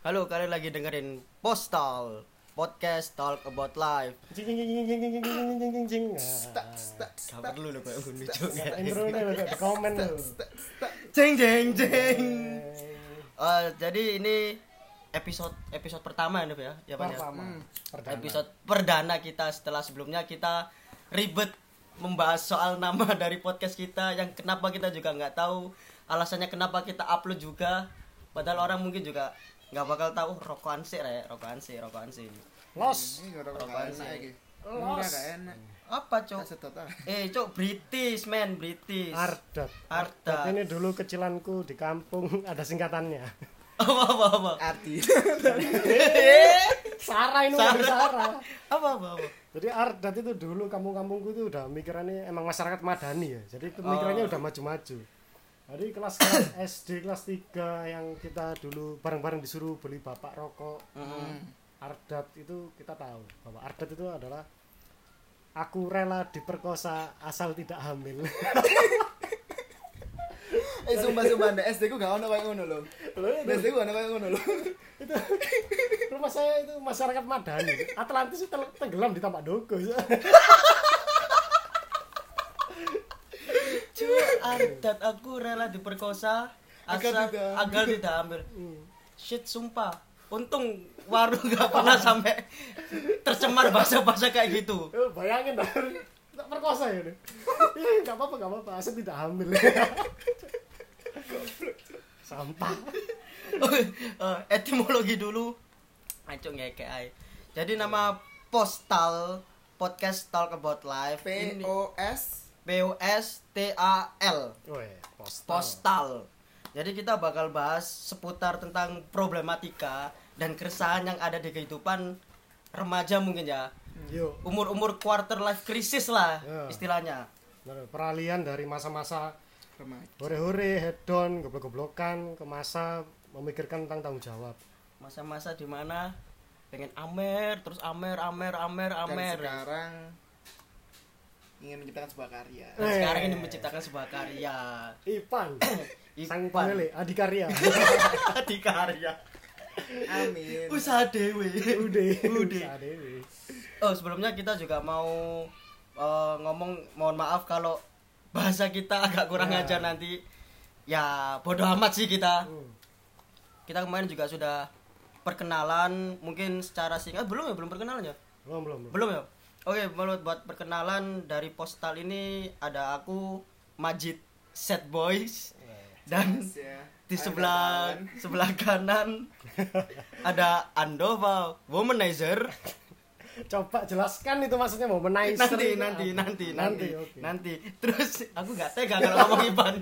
Halo, kalian lagi dengerin Postal Podcast Talk About Life. Jing jing jing jing jing jing jing jing. Kabar lu lu kayak gundu juga. Intro lu kayak komen lu. Jing jing jeng. Eh, jadi ini episode episode pertama ya, ya. Ya Pak ya? hmm. Perdana. Episode perdana kita setelah sebelumnya kita ribet membahas soal nama dari podcast kita yang kenapa kita juga nggak tahu alasannya kenapa kita upload juga padahal orang mungkin juga nggak bakal tahu rokokan sih re rokokan sih rokokan sih Los. Rokokan sih. Los. Enak. apa cok eh cok British man British Ardat. Ardat. Ini dulu kecilanku di kampung ada singkatannya. apa apa apa Arti. Sarah ini Sarah. Sarah. apa apa apa Jadi Ardat itu dulu kampung-kampungku itu udah mikirannya emang masyarakat madani ya. Jadi pemikirannya Oh. udah maju-maju. Jadi kelas-kelas SD kelas 3 yang kita dulu bareng-bareng disuruh beli bapak rokok. Ardat itu kita tahu bahwa Ardat itu adalah aku rela diperkosa asal tidak hamil. Eh sumpah sumpah ndak SD ku gak ono kayak ngono. Ndak SD ku gak ono kayak ngono lho. itu rumah saya itu masyarakat madani Atlantis itu tenggelam di tampak dogo Cuy, Ardat aku rela diperkosa asal Agar tidak agar tidak ambil. Shit sumpah. Untung warung gak pernah sampai tercemar bahasa-bahasa kayak gitu. Eh, bayangin dah tak perkosa ya nih Ih, nggak apa-apa nggak apa-apa asal tidak hamil sampah Eh, etimologi dulu. Ayo ngeke ae. Jadi nama postal podcast talk about life P O S P O S T A L. Weh, postal. postal. Jadi kita bakal bahas seputar tentang problematika dan keresahan yang ada di kehidupan remaja mungkin ya. yuk Umur-umur quarter life crisis lah Ya. istilahnya. peralihan dari masa-masa remaja. hore-hore hedon goblok-goblokan ke masa memikirkan tentang tanggung jawab Masa-masa di mana pengen amer, terus amer, amer, amer, Dan amer. sekarang ingin menciptakan sebuah karya. Dan sekarang ini Eh. menciptakan sebuah karya. Ipan sang Ipan. pemilih adikarya Di karya. Amin. Usaha dewe. udah Udah. Usaha dewe. Oh sebelumnya kita juga mau eh, ngomong mohon maaf kalau bahasa kita agak kurang Ya. ajar nanti. Ya bodoh amat sih kita. Hmm. Kita kemarin juga sudah perkenalan mungkin secara singkat belum ya belum perkenalan ya belum belum belum belum ya. Oke menurut buat perkenalan dari postal ini ada aku Majid Set Boys dan Mas ya. di sebelah sebelah kanan ada Andova Womanizer. Coba jelaskan itu maksudnya mau menaiser nanti nanti nanti nanti nanti oke. nanti. Terus aku nggak tega kalau ngomong Ivan.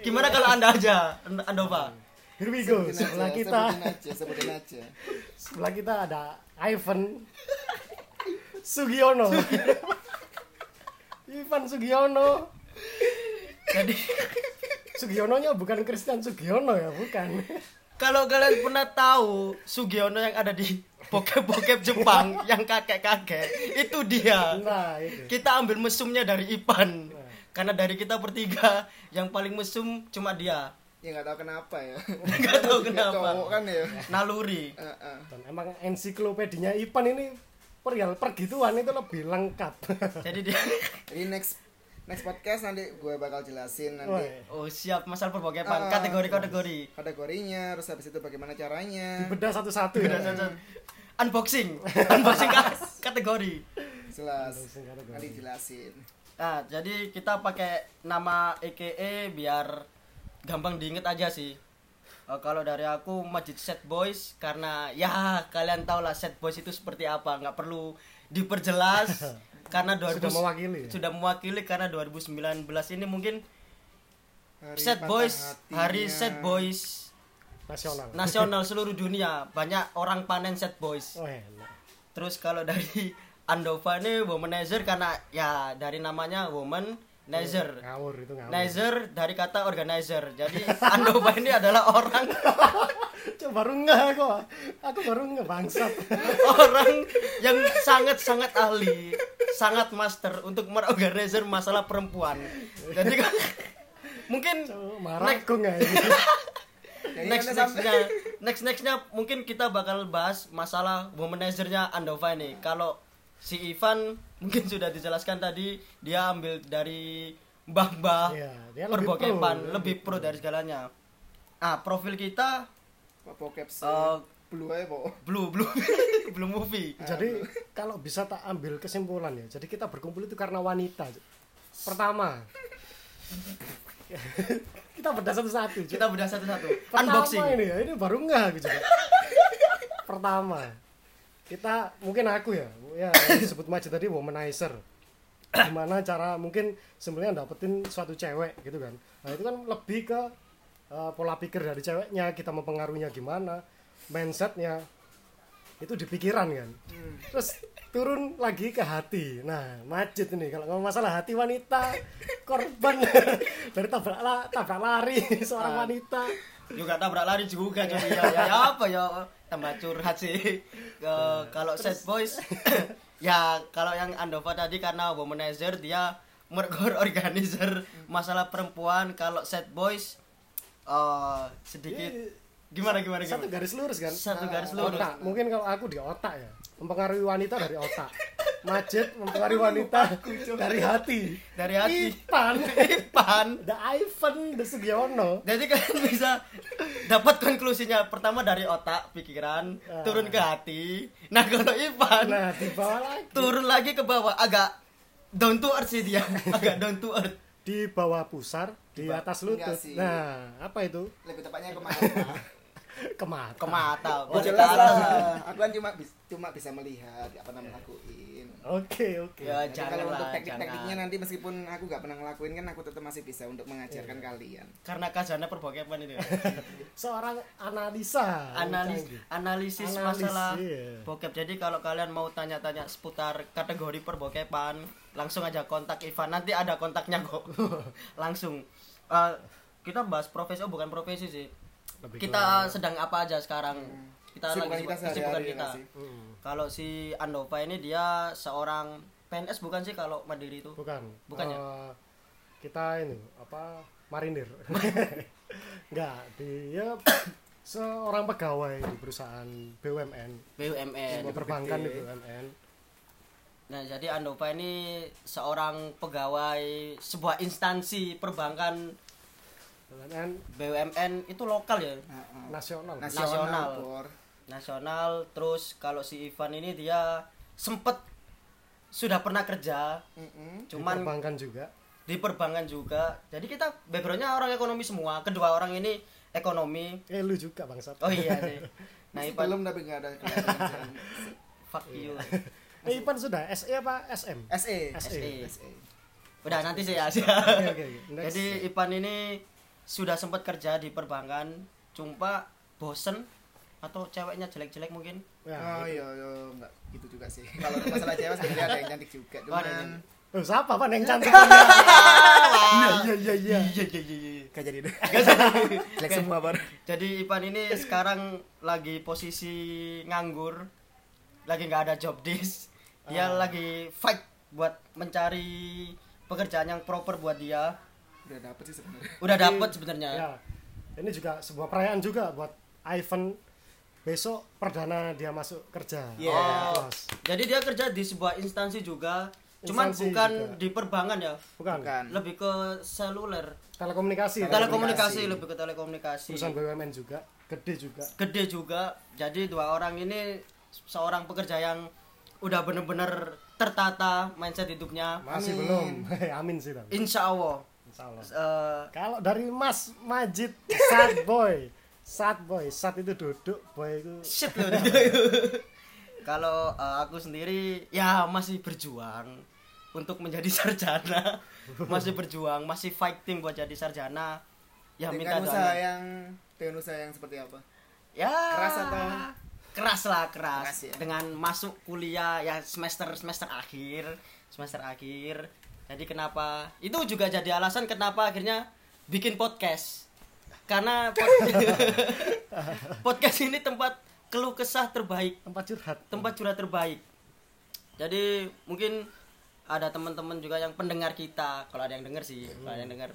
Gimana kalau anda aja And- Andova? Here we go sebelah aja, kita. Sebutin aja, sebutin aja. sebelah kita ada Ivan Sugiono. Ivan Sugiono. Jadi Sugiononya bukan Christian Sugiono ya bukan. Kalau kalian pernah tahu Sugiono yang ada di bokep-bokep Jepang yang kakek-kakek itu dia. Nah itu. Kita ambil mesumnya dari Ivan. Karena dari kita bertiga yang paling mesum cuma dia. Ya nggak tahu kenapa ya. nggak tahu kenapa. Cowok kan ya. naluri. Eh. dan emang ensiklopedinya Ivan ini perihal pergituan itu lebih lengkap jadi dia Jadi next next podcast nanti gue bakal jelasin nanti oh siap masalah perbokepan Ah. kategori-kategori kategorinya, terus habis itu bagaimana caranya. bedah satu-satu ya unboxing unboxing ka- kategori Jelas. Unboxing kategori. Nanti jelasin. nah jadi kita pakai nama EKE biar gampang diinget aja sih Eh, kalau dari aku Majid Set Boys karena ya kalian tau lah Set Boys itu seperti apa. Nggak perlu diperjelas karena 2000 Sudah mewakili ya? sudah mewakili karena 2019 ini mungkin Hari Set Boys hatinya. hari Set Boys nasional. nasional seluruh dunia. Banyak orang panen Set Boys. Oh enak. Terus kalau dari Andova ini womanizer karena ya dari namanya woman Nizer. ngawur itu ngawur. Nizer dari kata organizer. Jadi Andova ini adalah orang. Coba baru nggak kok aku baru nggak bangsat. Orang yang sangat sangat ahli, sangat master untuk mengorganizer masalah perempuan. Jadi mungkin Coba marah aku nggak ini Jadi next nextnya next nextnya mungkin kita bakal bahas masalah womanizernya Andova ini. Kalau si Ivan mungkin sudah dijelaskan tadi dia ambil dari mbah-mbah Iya, dia lebih perbokepan pro. lebih pro dari segalanya ah profil kita eh, Blue aja, Po. blue blue blue movie Jadi kalau bisa tak ambil kesimpulan ya. Jadi kita berkumpul itu karena wanita. Pertama, kita bedah satu-satu. Kita bedah satu-satu Pertama unboxing ini ya, ini baru enggak gitu. Pertama, kita mungkin aku ya, ya disebut Majid tadi womanizer. Gimana cara mungkin sebenarnya dapetin suatu cewek gitu kan. Nah, itu kan lebih ke uh, pola pikir dari ceweknya, kita mempengaruhinya gimana, mindsetnya itu di pikiran kan. Terus turun lagi ke hati. Nah, Majid ini kalau ngomong masalah hati wanita korban dari tabrak la- tabrak lari seorang wanita. juga tabrak lari juga jadi ya, ya, ya apa ya tambah curhat sih. Eh, kalau set boys ya kalau yang Andova tadi karena womanizer dia mergor organizer masalah perempuan. Kalau set boys eh, sedikit Iya, gimana gimana Satu gimana? garis lurus kan? satu garis lurus. Otak. Mungkin kalau aku di otak ya. Mempengaruhi wanita dari otak. Majid mempengaruhi wanita dari hati. dari hati Ipan, Ipan the Ivan, the Sugiono. jadi kalian bisa dapat konklusinya pertama dari otak pikiran Ah. turun ke hati nah kalau Ivan Nah, di bawah lagi. turun lagi ke bawah agak down to earth sih dia agak down to earth Di bawah pusar, di Di atas lutut. Nah, apa itu? Lebih tepatnya ke mata. Ke mata. ke mata Oh, jelas lah. Aku kan cuma cuma bisa melihat apa namanya lakuin. Oke, oke. ya Jadi jangan kalau untuk teknik-tekniknya nanti meskipun aku nggak pernah ngelakuin kan aku tetap masih bisa untuk mengajarkan Iya. kalian. karena kazana perbokepan ini Seorang analisa. analis analisis Analis, masalah iya. bokep jadi kalau kalian mau tanya-tanya seputar kategori perbokepan langsung aja kontak Ivan nanti ada kontaknya kok langsung Eh, kita bahas profesi oh bukan profesi sih Lebih kita sedang apa aja sekarang kita Kesibukan lagi kita kesibukan kita nggak? Hmm, kalau si Andova ini dia seorang PNS bukan sih kalau mandiri itu bukan. Bukan ya? Eh, kita ini apa? Marinir. Enggak, dia seorang pegawai di perusahaan BUMN. BUMN Sebuah perbankan di BUMN. Nah, jadi Andova ini seorang pegawai sebuah instansi perbankan BUMN BUMN itu lokal ya, Heeh. nasional. Nasional. Nasional. Terus kalau si Ivan ini dia sempet sudah pernah kerja, Mm-mm. Di cuman perbankan juga. di perbankan juga. Jadi kita backgroundnya orang ekonomi semua. Kedua orang ini ekonomi. Eh lu juga bangsat. Oh iya sih. Nah Ivan, belum tapi nggak ada fuck you. Eh Ipan sudah SE apa SM? SE. SE. SE. Udah nanti sih ya. Oke oke. oke. Next. Jadi Ipan ini sudah sempat kerja di perbankan, cuma bosen atau ceweknya jelek-jelek mungkin. Ya, Oh itu. iya iya enggak gitu juga sih. Kalau masalah cewek sebenarnya ada yang cantik juga, Oh, ada yang cuman cantik. Oh, siapa Pan yang cantik? Iya iya iya iya. Iya iya iya. iya. gak jadi deh. Jelek semua, Bar. Jadi Ipan ini sekarang lagi posisi nganggur, lagi nggak ada job desk. Dia Ah. lagi fight buat mencari pekerjaan yang proper buat dia. Udah dapet sih sebenarnya. Udah Jadi, dapet sebenarnya. Ya. Ini juga sebuah perayaan juga buat Ivan besok perdana dia masuk kerja. Iya. Oh, Bos. jadi dia kerja di sebuah instansi juga, cuman Instansi bukan juga. di perbankan ya, Bukan. Bukan. lebih ke seluler, Telekomunikasi. telekomunikasi, Telekomunikasi. lebih ke telekomunikasi. Perusahaan BUMN juga, gede juga. Gede juga. Jadi dua orang ini seorang pekerja yang udah bener-bener tertata mindset hidupnya. Masih Amin. belum. Amin sih tapi. Insya Allah. Insya Allah. Eh, Kalau dari Mas Majid Sad Boy, Sad Boy, Sad itu duduk, Boy itu shit loh. Kalau eh, aku sendiri ya masih berjuang untuk menjadi sarjana, masih berjuang, masih fighting buat jadi sarjana. Ya minta dengan usaha doanya. yang dengan usaha yang seperti apa? Ya Keras atau? keras lah keras, Keras ya? dengan masuk kuliah ya semester semester akhir semester akhir jadi kenapa? Itu juga jadi alasan kenapa akhirnya bikin podcast. Karena pod- podcast ini tempat keluh kesah terbaik. Tempat curhat. tempat curhat terbaik. Jadi mungkin ada teman-teman juga yang pendengar kita. Kalau ada yang denger sih kalau ada yang denger.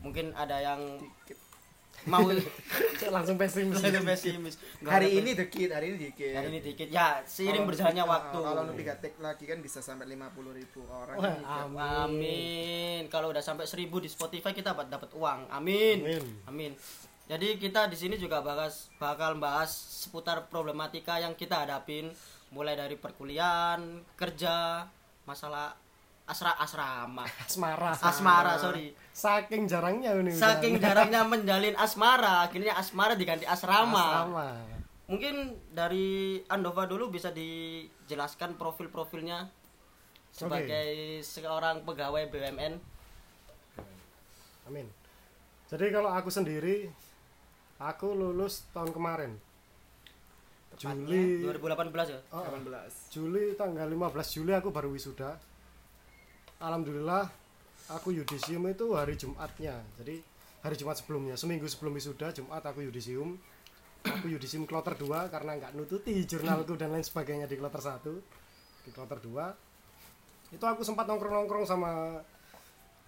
Mungkin ada yang mau langsung pesimis. Langsung pesimis. Hari ini dikit hari ini dikit. Hari ini dikit. Ya seiring berjalannya waktu. kalau Nupi Gatek lagi kan bisa sampai 50 ribu orang. Wah, amin. amin kalau udah sampai 1000 di Spotify kita dapat dapat uang. Amin. Amin. amin. Jadi kita di sini juga bahas bakal bahas seputar problematika yang kita hadapin. Mulai dari perkuliahan kerja masalah asra asrama. Asmara. Asmara sorry. Saking jarangnya ini saking jarangnya menjalin asmara akhirnya asmara diganti asrama. Asrama. Mungkin dari Andova dulu bisa dijelaskan profil-profilnya sebagai seorang pegawai BUMN amin. Jadi kalau aku sendiri aku lulus tahun kemarin. Juli 2018 ya? Oh, 18 Juli tanggal 15 Juli aku baru wisuda Alhamdulillah aku yudisium itu hari Jumatnya. Jadi hari Jumat sebelumnya seminggu sebelum wisuda Jumat aku yudisium. Aku yudisium kloter 2 karena nggak nututi jurnalku dan lain sebagainya di kloter 1 di kloter 2 itu aku sempat nongkrong-nongkrong sama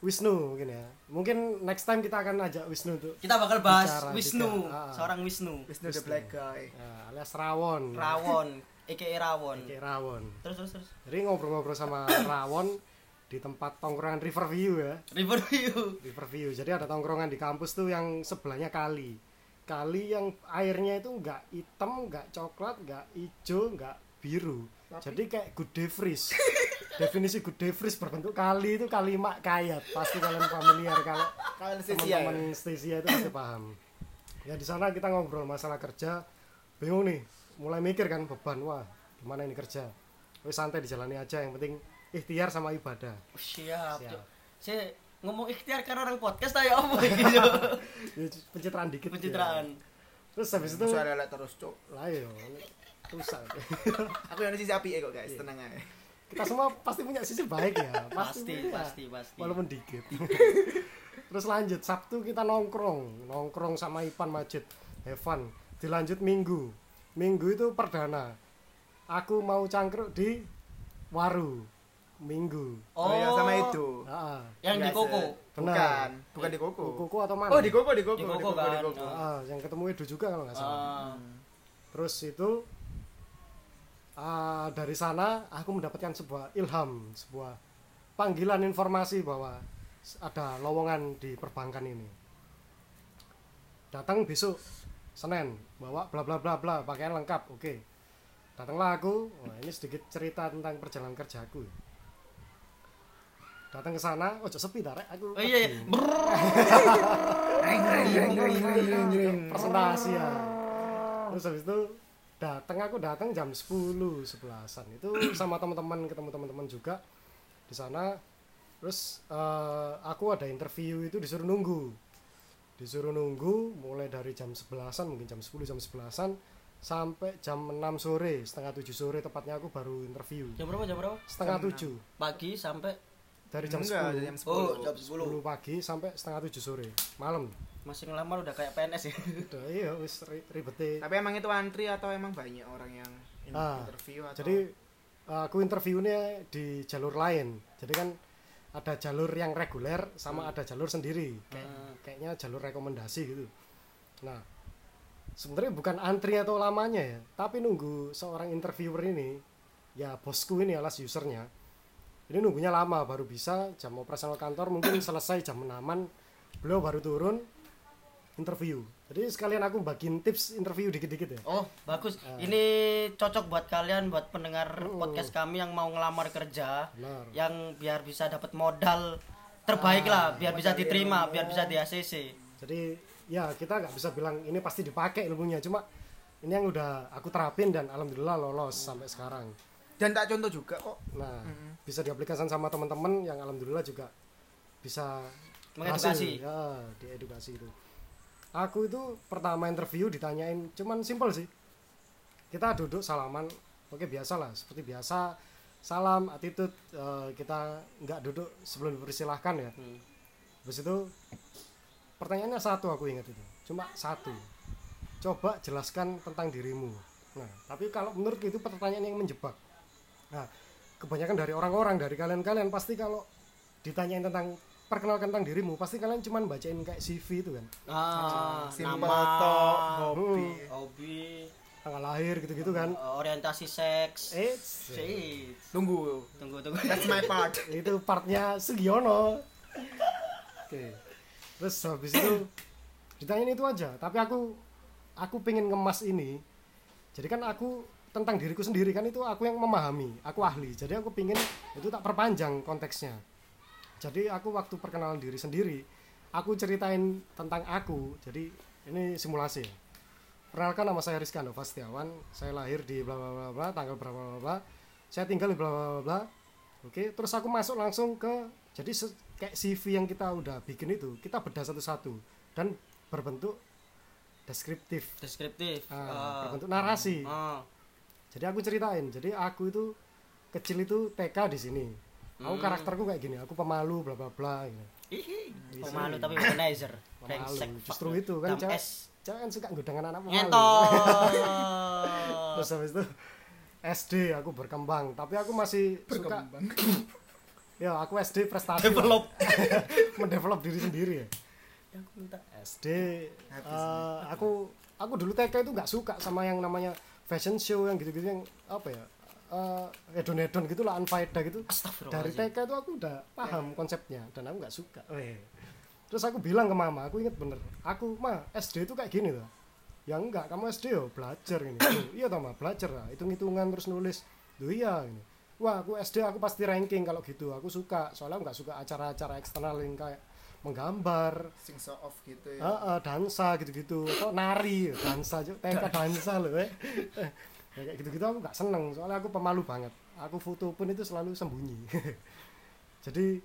Wisnu mungkin ya. Mungkin next time kita akan ajak Wisnu untuk kita bakal bahas Bicara, Wisnu bicara. Ah. seorang Wisnu. Wisnu the black guy. Ya, alias Rawon. Rawon EKE Rawon. Kayak Rawon. Terus terus terus. Jadi ngobrol-ngobrol sama Rawon di tempat tongkrongan Riverview ya. Riverview Riverview jadi ada tongkrongan di kampus tuh yang sebelahnya kali. Kali yang airnya itu nggak hitam nggak coklat nggak hijau nggak biru. Jadi kayak good day freeze. Definisi good day freeze berbentuk kali itu kalimat kayat. Pasti kalian familiar kalau kalian ya? teman-teman Stasia itu pasti paham. Ya di sana kita ngobrol masalah kerja. Bingung nih. Mulai mikir kan beban. Wah gimana ini kerja? Wih, santai dijalani aja. Yang penting ikhtiar sama ibadah. Oh, siap, Siap. Saya ngomong ikhtiar karena orang podcast saya apa gitu Ya, pencitraan dikit pencitraan. Ya. terus habis itu suara lelek terus cok lah yo rusak. Aku yang di sisi api kok guys? Tenang aja. Kita semua pasti punya sisi baik ya. Pasti punya. pasti pasti. Walaupun dikit. Terus lanjut Sabtu kita nongkrong. Nongkrong sama Ipan Majid Evan. Dilanjut Minggu. Minggu itu perdana. Aku mau cangkruk di Waru Minggu. Oh, ya sama itu. Ah, yang di Biasa. koko? Bukan. Bukan di koko. Koko atau mana? Oh di koko di koko Di di Koko koko kan. di koko. Ah, yang ketemu Edo juga kalau nggak salah. Ah, Terus itu ah, dari sana aku mendapatkan sebuah ilham, sebuah panggilan informasi bahwa ada lowongan di perbankan ini. Datang besok Senin, bawa bla bla bla bla, pakaian lengkap, oke. Datanglah aku, wah ini sedikit cerita tentang perjalanan kerjaku. Datang ke sana, ojo sepi dah, Rek. aku. oh iya, iya. Presentasi ya. Terus habis itu datang aku datang jam 10 11-an itu sama teman-teman ketemu teman-teman juga di sana. Terus eh, aku ada interview itu disuruh nunggu. Disuruh nunggu mulai dari jam 11-an mungkin jam 10 jam 11-an sampai jam 6 sore setengah 7 sore tepatnya aku baru interview. Jam berapa jam berapa? Setengah Jam 7 pagi sampai dari jam Enggak, 10 jam 10 oh jam 10 pagi sampai setengah 7 sore malam masih ngelamar udah kayak PNS ya udah iya wis ri- ribetnya tapi emang itu antri atau emang banyak orang yang in- Ah, interview atau Jadi uh, aku interviewnya di jalur lain. Jadi kan ada jalur yang reguler sama ada jalur sendiri. Kayak, Hmm. kayaknya jalur rekomendasi gitu. Nah, sebenarnya bukan antri atau lamanya ya, tapi nunggu seorang interviewer ini, ya bosku ini alas usernya. Ini nunggunya lama baru bisa jam operasional kantor mungkin selesai jam 6 beliau baru turun interview. Jadi sekalian aku bagiin tips interview dikit-dikit ya. Oh, bagus. Ah. Ini cocok buat kalian buat pendengar Hmm. podcast kami yang mau ngelamar kerja, Benar. yang biar bisa dapat modal terbaik Ah, lah, biar bisa diterima, biar bisa di ACC. jadi ya kita nggak bisa bilang ini pasti dipakai ilmunya cuma ini yang udah aku terapin dan alhamdulillah lolos sampai sekarang dan tak contoh juga kok nah bisa diaplikasikan sama teman-teman yang alhamdulillah juga bisa Mengedukasi. berhasil, ya diedukasi itu aku itu pertama interview ditanyain cuman simpel sih kita duduk salaman oke biasa lah seperti biasa salam attitude eh, kita nggak duduk sebelum dipersilahkan ya Hmm. Habis itu pertanyaannya satu aku ingat itu. Cuma satu. Coba jelaskan tentang dirimu. Nah, tapi kalau menurut itu pertanyaan yang menjebak. Nah, kebanyakan dari orang-orang dari kalian-kalian. Pasti kalau ditanyain tentang perkenalkan tentang dirimu pasti kalian cuman bacain kayak CV itu kan. Ah, Simple nama talk, hobi. hobi. Tanggal lahir gitu-gitu kan. Eh, orientasi seks. Eh. Tunggu. tunggu tunggu. That's my part. itu partnya Sugiono. Oke. Terus habis itu ditanyain itu aja. Tapi aku aku pengen ngemas ini. Jadi kan aku tentang diriku sendiri kan itu aku yang memahami aku ahli. Jadi aku pengen itu tak perpanjang konteksnya. Jadi aku waktu perkenalan diri sendiri aku ceritain tentang aku. Jadi ini simulasi. Ya perkenalkan nama saya Rizky Andova Setiawan saya lahir di bla bla bla bla tanggal berapa bla bla bla. Saya tinggal di bla bla bla bla. Oke terus aku masuk langsung ke jadi kayak CV yang kita udah bikin itu kita bedah satu-satu dan berbentuk deskriptif. Deskriptif. Ah, Ah. berbentuk narasi. Ah. Jadi aku ceritain jadi aku itu kecil itu TK di sini. Aku karakterku kayak gini aku pemalu bla bla bla gitu. Pemalu tapi womanizer. Pemalu. Justru itu kan cewek, cewek kan suka godangan anak pemalu. Terus habis itu SD aku berkembang. Tapi aku masih suka Berkembang. ya aku SD prestasi. Develop. Mendevelop diri sendiri ya. Ya, aku minta SD eh, aku aku dulu TK itu nggak suka sama yang namanya fashion show yang gitu-gitu yang apa ya eh hedon hedon gitu lah unfaedah gitu. Dari. TK itu aku udah paham konsepnya dan aku nggak suka. Weh. terus aku bilang ke mama aku inget bener aku mah SD itu kayak gini loh. Ya enggak kamu SD yo belajar ini Loh, iya toh mah belajar lah hitung hitungan terus nulis. Loh iya ini wah aku SD aku pasti ranking kalau gitu aku suka. Soalnya aku nggak suka acara-acara eksternal yang kayak menggambar. Sing show off gitu ya. Heeh, dansa gitu-gitu. Atau nari? Dansa juga TK dansa. loh eh. ya, kayak gitu-gitu aku nggak seneng soalnya aku pemalu banget. Aku foto pun itu selalu sembunyi. Jadi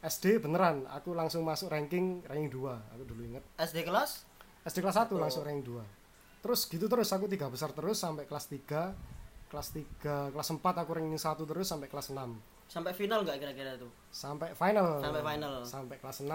SD beneran aku langsung masuk ranking ranking 2 aku dulu inget SD kelas? SD kelas 1 langsung ranking 2 terus gitu terus aku tiga besar terus sampai kelas 3 kelas 3 kelas 4 aku ranking 1 terus sampai kelas 6 sampai final nggak kira-kira tuh? Sampai final. Sampai final. sampai kelas 6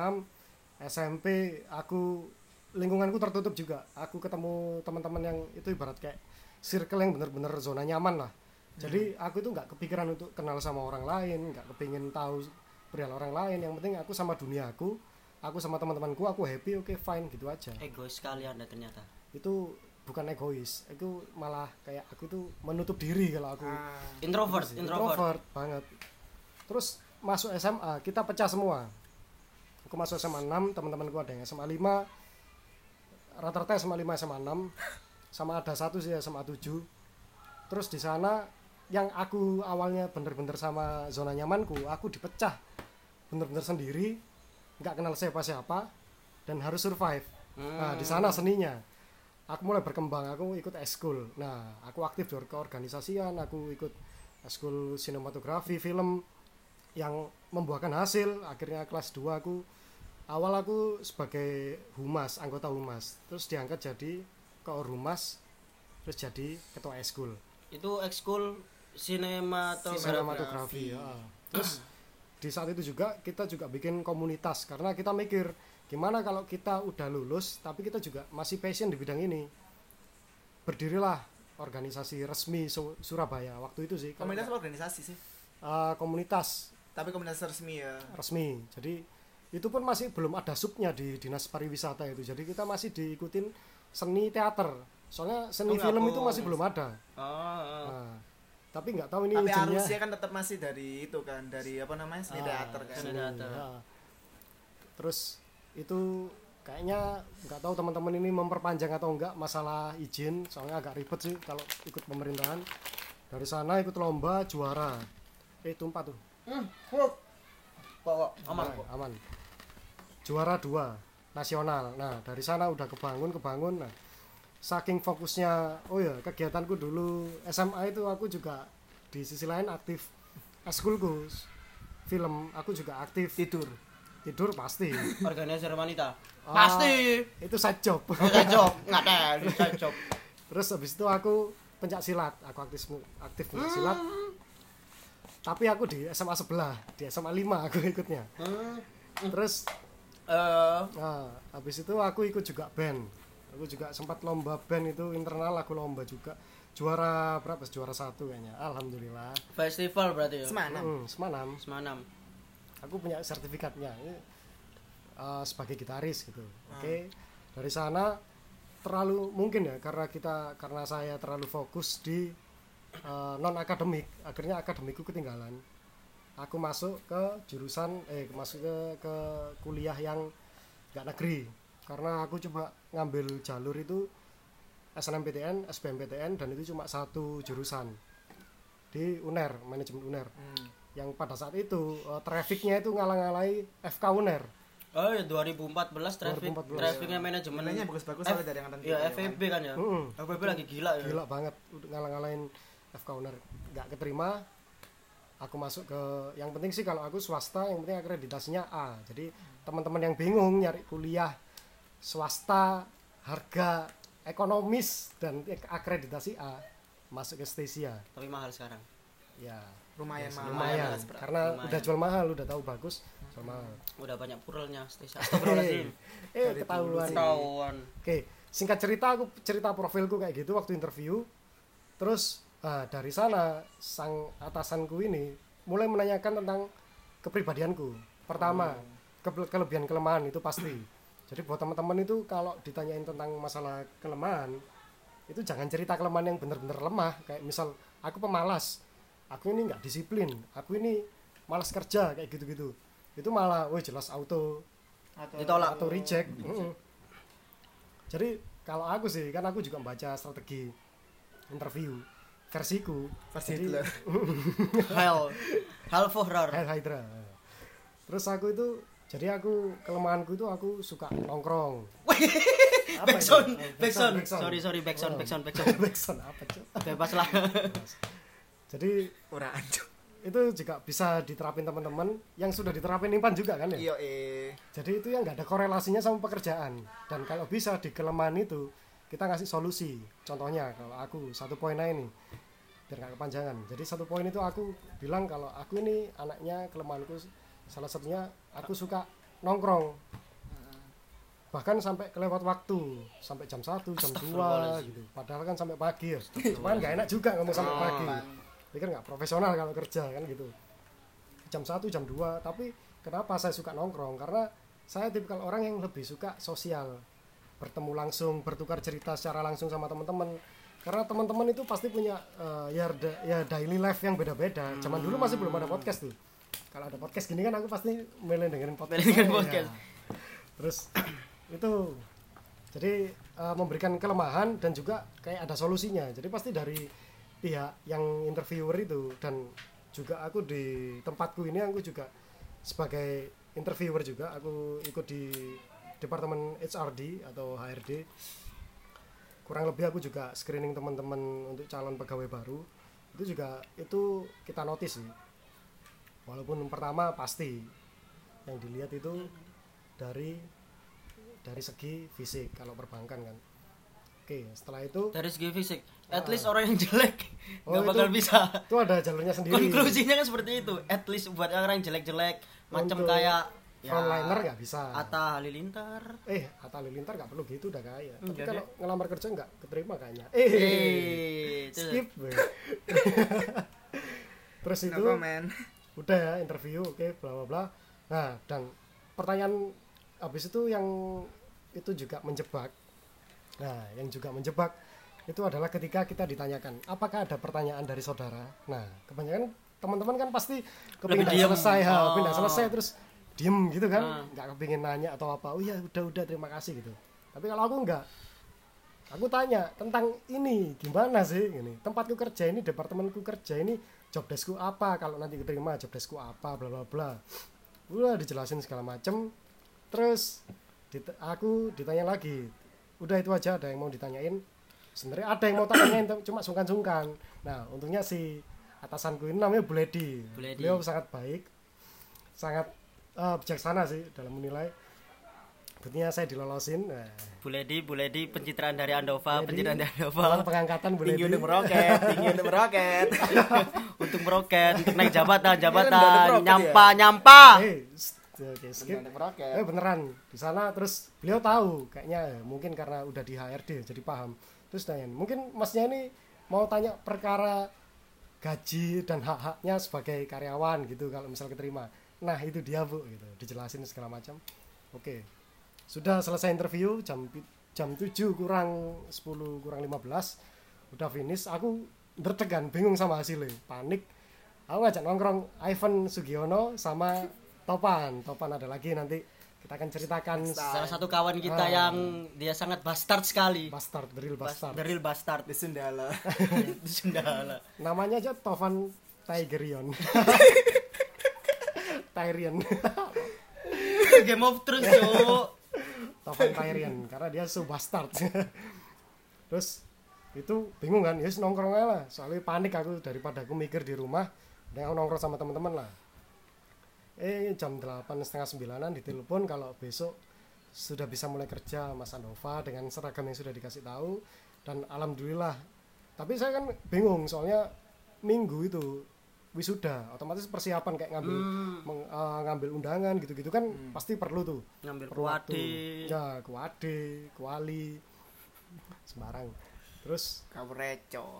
SMP aku lingkunganku tertutup juga. Aku ketemu teman-teman yang itu ibarat kayak circle yang bener-bener zona nyaman lah. Jadi aku itu nggak kepikiran untuk kenal sama orang lain nggak kepingin tahu perihal orang lain. Yang penting aku sama dunia aku aku sama teman-temanku aku happy oke fine gitu aja. Egois sekali anda ternyata. Itu bukan egois itu malah kayak aku tuh menutup diri kalau aku. Ah, introvert introvert introvert. banget terus masuk SMA kita pecah semua. Aku masuk SMA 6 teman-temanku ada yang SMA 5 rata-rata SMA 5 SMA 6 sama ada satu sih SMA 7 terus di sana yang aku awalnya bener-bener sama zona nyamanku aku dipecah bener-bener sendiri. Nggak kenal siapa-siapa dan harus survive. Nah di sana seninya. Aku mulai berkembang aku ikut eskul nah aku aktif di keorganisasian aku ikut eskul sinematografi film yang membuahkan hasil. Akhirnya kelas 2 aku awal aku sebagai humas anggota humas. Terus diangkat jadi koor humas terus jadi ketua eskul itu ekskul sinematografi. Sinematografi ya. terus di saat itu juga kita juga bikin komunitas karena kita mikir gimana kalau kita udah lulus tapi kita juga masih passion di bidang ini. Berdirilah organisasi resmi Su- Surabaya waktu itu sih. Komunitas organisasi sih? eh, komunitas Tapi komunitas resmi ya. resmi jadi itu pun masih belum ada subnya di dinas pariwisata itu jadi kita masih diikutin seni teater soalnya seni Oh, film itu masih belum ada oh, Nah, tapi nggak tahu ini Tapi izinnya arusnya kan tetap masih dari itu kan, dari apa namanya? seni Ah, teater kan. seni seni, teater. ya. terus itu kayaknya nggak tahu teman-teman ini memperpanjang atau enggak masalah izin soalnya agak ribet sih kalau ikut pemerintahan dari sana ikut lomba juara eh tumpah tuh kok aman kok. aman. Juara dua nasional. Nah dari sana udah kebangun kebangun. Nah saking fokusnya oh ya kegiatanku dulu SMA itu aku juga di sisi lain aktif. Eskulku film aku juga aktif. Tidur. tidur pasti. Organizer wanita? Ah, pasti! itu side job. Saya job. Nggak ada saya job. Terus habis itu aku pencak silat. Aku aktif aktif pencak silat tapi aku di SMA sebelah di SMA 5 aku ikutnya Hmm, terus eh Nah, habis itu aku ikut juga band. Aku juga sempat lomba band itu internal aku lomba juga. Juara berapa? Juara satu kayaknya. Alhamdulillah. festival berarti ya Semanam. Hmm, semanam. semanam aku punya sertifikatnya ini, uh, sebagai gitaris gitu oke dari sana terlalu mungkin ya karena kita karena saya terlalu fokus di non akademik akhirnya akademikku ketinggalan aku masuk ke jurusan eh masuk ke ke kuliah yang nggak negeri karena aku coba ngambil jalur itu SNMPTN, SBMPTN dan itu cuma satu jurusan di UNER, manajemen UNER. Hmm. Yang pada saat itu uh, trafficnya itu ngalang-ngalai FK UNER. Oh, ya 2014 traffic 2014. trafficnya manajemen. Nilainya bagus-bagus F- soalnya dari angkatan Iya, kita, FEB kan ya. Mm-mm. FEB lagi gila ya. Gila banget, ngalang-ngalain FK UNER. Nggak keterima, aku masuk ke yang penting sih kalau aku swasta yang penting akreditasinya A. Jadi teman-teman yang bingung nyari kuliah swasta harga ekonomis dan akreditasi A masuk ke Stasia. Tapi mahal sekarang. Ya, lumayan mahal lumayan karena Lumayan. udah jual mahal udah tahu bagus jual mahal Udah banyak puralnya. Astagfirullahaladzim. eh ketahuan Ketahuan. oke singkat cerita aku cerita profilku kayak gitu waktu interview terus ah, dari sana sang atasanku ini mulai menanyakan tentang kepribadianku. Pertama ke- kelebihan kelemahan itu pasti. Jadi buat teman-teman itu kalau ditanyain tentang masalah kelemahan itu jangan cerita kelemahan yang benar-benar lemah. Kayak misal aku pemalas aku ini nggak disiplin aku ini malas kerja kayak gitu-gitu. Itu malah wah jelas auto Atau- Ditolak. atau reject. Mm-mm. jadi kalau aku sih kan aku juga baca strategi interview versiku Versi Jadi- Hitler. Hell. Hell for her. Hail Hydra terus aku itu jadi aku kelemahanku itu aku suka nongkrong Backsound, backsound. backsound. Sorry, sorry, backsound, Oh. backsound, backsound. backsound apa cok Bebas lah. jadi Ora anjuk. itu juga bisa diterapin teman-teman yang sudah diterapin Impan juga kan ya Iya jadi itu yang nggak ada korelasinya sama pekerjaan dan kalau bisa di kelemahan itu kita ngasih solusi contohnya kalau aku satu poin aja nih biar nggak kepanjangan. Jadi satu poin itu aku bilang kalau aku ini anaknya kelemahanku salah satunya aku suka nongkrong. Bahkan sampai kelewat waktu sampai jam 1, jam 2 gitu. Padahal kan sampai pagi ya. Cuman nggak enak juga ngomong sampai pagi. Pikir nggak profesional kalau kerja kan gitu. Jam 1 jam 2 tapi kenapa saya suka nongkrong? Karena saya tipikal orang yang lebih suka sosial. Bertemu langsung bertukar cerita secara langsung sama teman-teman karena teman-teman itu pasti punya eh, ya ya daily life yang beda-beda. Zaman dulu masih belum ada podcast tuh. Kalau ada podcast gini kan aku pasti milih dengerin podcast. Milih dengerin saya, podcast. ya. terus itu jadi eh, memberikan kelemahan dan juga kayak ada solusinya. Jadi pasti dari pihak yang interviewer itu dan juga aku di tempatku ini aku juga sebagai interviewer juga aku ikut di departemen HRD atau HRD kurang lebih aku juga screening teman-teman untuk calon pegawai baru itu juga itu kita notice sih walaupun pertama pasti yang dilihat itu dari dari segi fisik kalau perbankan kan oke setelah itu Dari segi fisik, at least orang yang jelek. Oh, nggak bakal itu- bisa. itu ada jalurnya sendiri Konklusinya kan seperti itu. At least buat orang yang jelek-jelek, macam kayak ya, frontliner nggak bisa. Atta Halilintar. eh Atta Halilintar nggak perlu gitu udah kaya tapi Enggak kalau ngelamar kerja nggak keterima kayaknya. Eh Eh, itu. skip terus No itu comment. udah ya interview oke bla bla bla. Nah dan pertanyaan habis itu yang itu juga menjebak. Nah yang juga menjebak itu adalah ketika kita ditanyakan apakah ada pertanyaan dari saudara? Nah kebanyakan teman-teman kan pasti kepingin selesai Oh. nggak selesai terus diem gitu kan Ah. nggak kepingin nanya atau apa. Oh ya udah udah terima kasih gitu. Tapi kalau aku enggak aku tanya tentang ini gimana sih ini tempatku kerja ini departemenku kerja ini job deskku apa? Kalau nanti keterima job deskku apa? Bla bla bla. Udah dijelasin segala macem. Terus dit- aku ditanya lagi udah itu aja ada yang mau ditanyain? Sebenarnya ada yang mau tanyain cuma sungkan-sungkan. Nah untungnya si atasanku ini namanya Bu Ledi. beliau sangat baik sangat eh, bijaksana sih dalam menilai Buktinya saya dilolosin nah, Bu Ledi, Bu Ledi, pencitraan dari Andova, Ledi, pencitraan dari Andova. pengangkatan Bu Tinggi Ledi untuk meroket, tinggi untuk meroket. Untuk meroket, untuk naik jabatan, jabatan, nyampa, nyampa. Eh, st- oke, skip. Tinggi. Eh beneran di sana terus beliau tahu kayaknya eh, mungkin karena udah di HRD jadi paham. Terus nanya, mungkin masnya ini mau tanya perkara gaji dan hak-haknya sebagai karyawan gitu kalau misal keterima. Nah itu dia bu gitu. Dijelasin segala macam. Oke. Sudah selesai interview jam jam 7 kurang 10 kurang 15 udah finish. Aku bertegan bingung sama hasilnya. Panik. Aku ngajak nongkrong Ivan Sugiono sama Topan. Topan ada lagi nanti kita akan ceritakan Salah satu kawan kita Ah. yang dia sangat bastard sekali. bastard the real Bas- bastard. The real bastard. Di Sundala. Di Sundala. namanya aja Tovan Tigerion Tyrion Game of Thrones, Cuk. Tovan Tyrion karena dia so bastard terus itu bingung kan ya yes, nongkrong aja lah. Soalnya panik aku daripada aku mikir di rumah dan aku nongkrong sama teman-teman lah. Eh jam delapan setengah sembilanan ditelepon kalau besok sudah bisa mulai kerja Mas Andova dengan seragam yang sudah dikasih tahu. Dan alhamdulillah. Tapi saya kan bingung soalnya minggu itu wisuda otomatis persiapan kayak ngambil meng- eh, ngambil undangan gitu-gitu kan pasti perlu tuh. Ngambil perlu waktu. kuade. ya kuade kuali sembarang. Terus? Kau reco.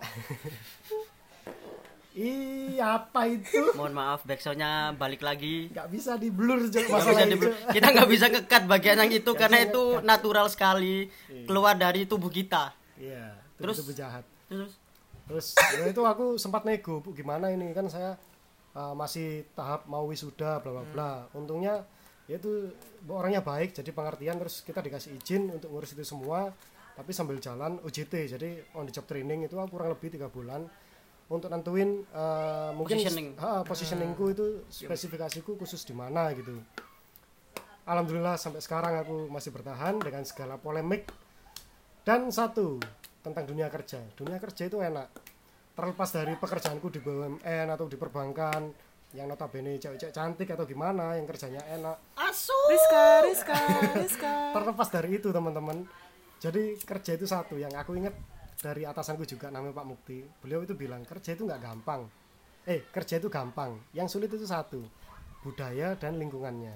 Ih apa itu? Mohon maaf backsoundnya balik lagi. nggak bisa di blur Jok, bisa di- itu kita nggak bisa ngekat bagian yang itu Nggak karena itu natural sekali. Keluar dari tubuh kita. iya Terus? itu jahat. Terus terus ya itu aku sempat nego bu gimana ini? Kan saya uh, masih tahap mau wisuda bla bla bla. Untungnya ya itu bu, orangnya baik jadi pengertian terus kita dikasih izin untuk ngurus itu semua tapi sambil jalan UJT jadi on the job training itu aku kurang lebih tiga bulan untuk nentuin uh, mungkin Positioning. ha, positioningku itu spesifikasiku khusus di mana gitu. Alhamdulillah sampai sekarang aku masih bertahan dengan segala polemik. Dan satu tentang dunia kerja. Dunia kerja itu enak. Terlepas dari pekerjaanku di BUMN atau di perbankan yang notabene cewek-cewek cantik atau gimana yang kerjanya enak. Asu. Rizka Rizka Rizka. Terlepas dari itu teman-teman. Jadi kerja itu satu. Yang aku ingat dari atasanku juga namanya Pak Mukti. Beliau itu bilang kerja itu nggak gampang. Eh kerja itu gampang. Yang sulit itu satu budaya dan lingkungannya.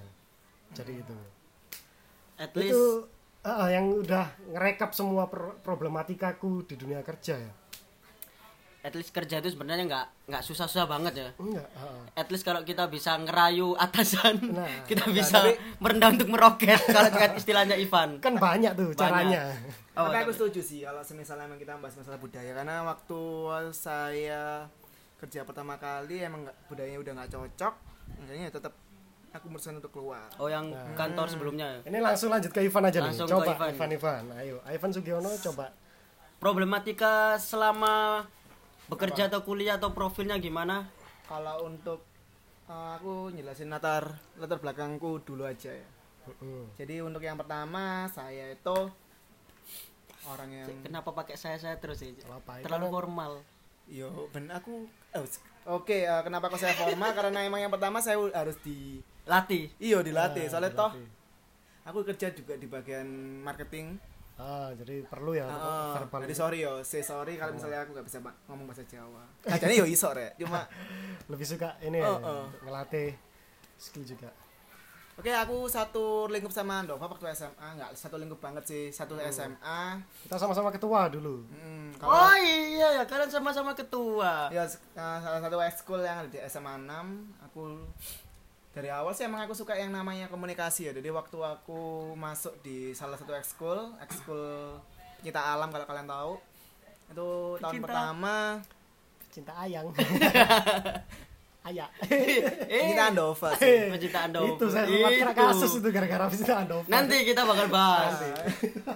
Jadi itu. At least ah, yang udah ngerekap semua pro- problematikaku di dunia kerja ya at least kerja itu sebenarnya nggak nggak susah-susah banget ya. enggak ah. At least kalau kita bisa ngerayu atasan, Nah, kita nah, bisa tapi- merendah untuk meroket kalau dengan istilahnya Ivan. kan banyak tuh Banyak. caranya Oh, tapi aku setuju sih kalau misalnya emang kita bahas masalah budaya karena waktu saya kerja pertama kali emang budayanya udah nggak cocok makanya ya tetap aku memutuskan untuk keluar Oh yang kantor sebelumnya. ini langsung lanjut ke Ivan aja Langsung nih ke coba Ivan. Ivan Ivan ayo Ivan Sugiono coba Problematika selama bekerja atau kuliah atau profilnya gimana? kalau untuk uh, aku jelasin latar latar belakangku dulu aja ya Mm-mm. jadi untuk yang pertama saya itu orang yang Kenapa pakai saya-saya terus sih? Apa, itu Terlalu kan- formal. yo ben aku oh, s- oke uh, kenapa kok saya formal karena emang yang pertama saya harus di Latih. iyo dilatih Ah, soalnya toh aku kerja juga di bagian marketing ah jadi perlu ya verbal jadi sorry yo, say sorry kalau misalnya aku gak bisa ngomong bahasa Jawa. Kacanya yo iso rek, cuma lebih suka ini Oh, ya, oh. untuk ngelatih skill juga Oke, aku satu lingkup sama Andova waktu SMA, nggak satu lingkup banget sih, satu SMA. kita sama-sama ketua dulu Hmm, Oh kalau iya ya, kalian sama-sama ketua. ya uh, salah satu ekskul yang ada di SMA 6, aku dari awal sih emang aku suka yang namanya komunikasi ya. Jadi waktu aku masuk di salah satu ekskul, ekskul Kita Alam kalau kalian tahu. Itu tahun Cinta. pertama cinta ayang ayah eh, Kita Andova sih. Penciptaan Dova. itu saya sempat kena Itu. kasus itu gara-gara cinta Andova Nanti kita bakal bahas.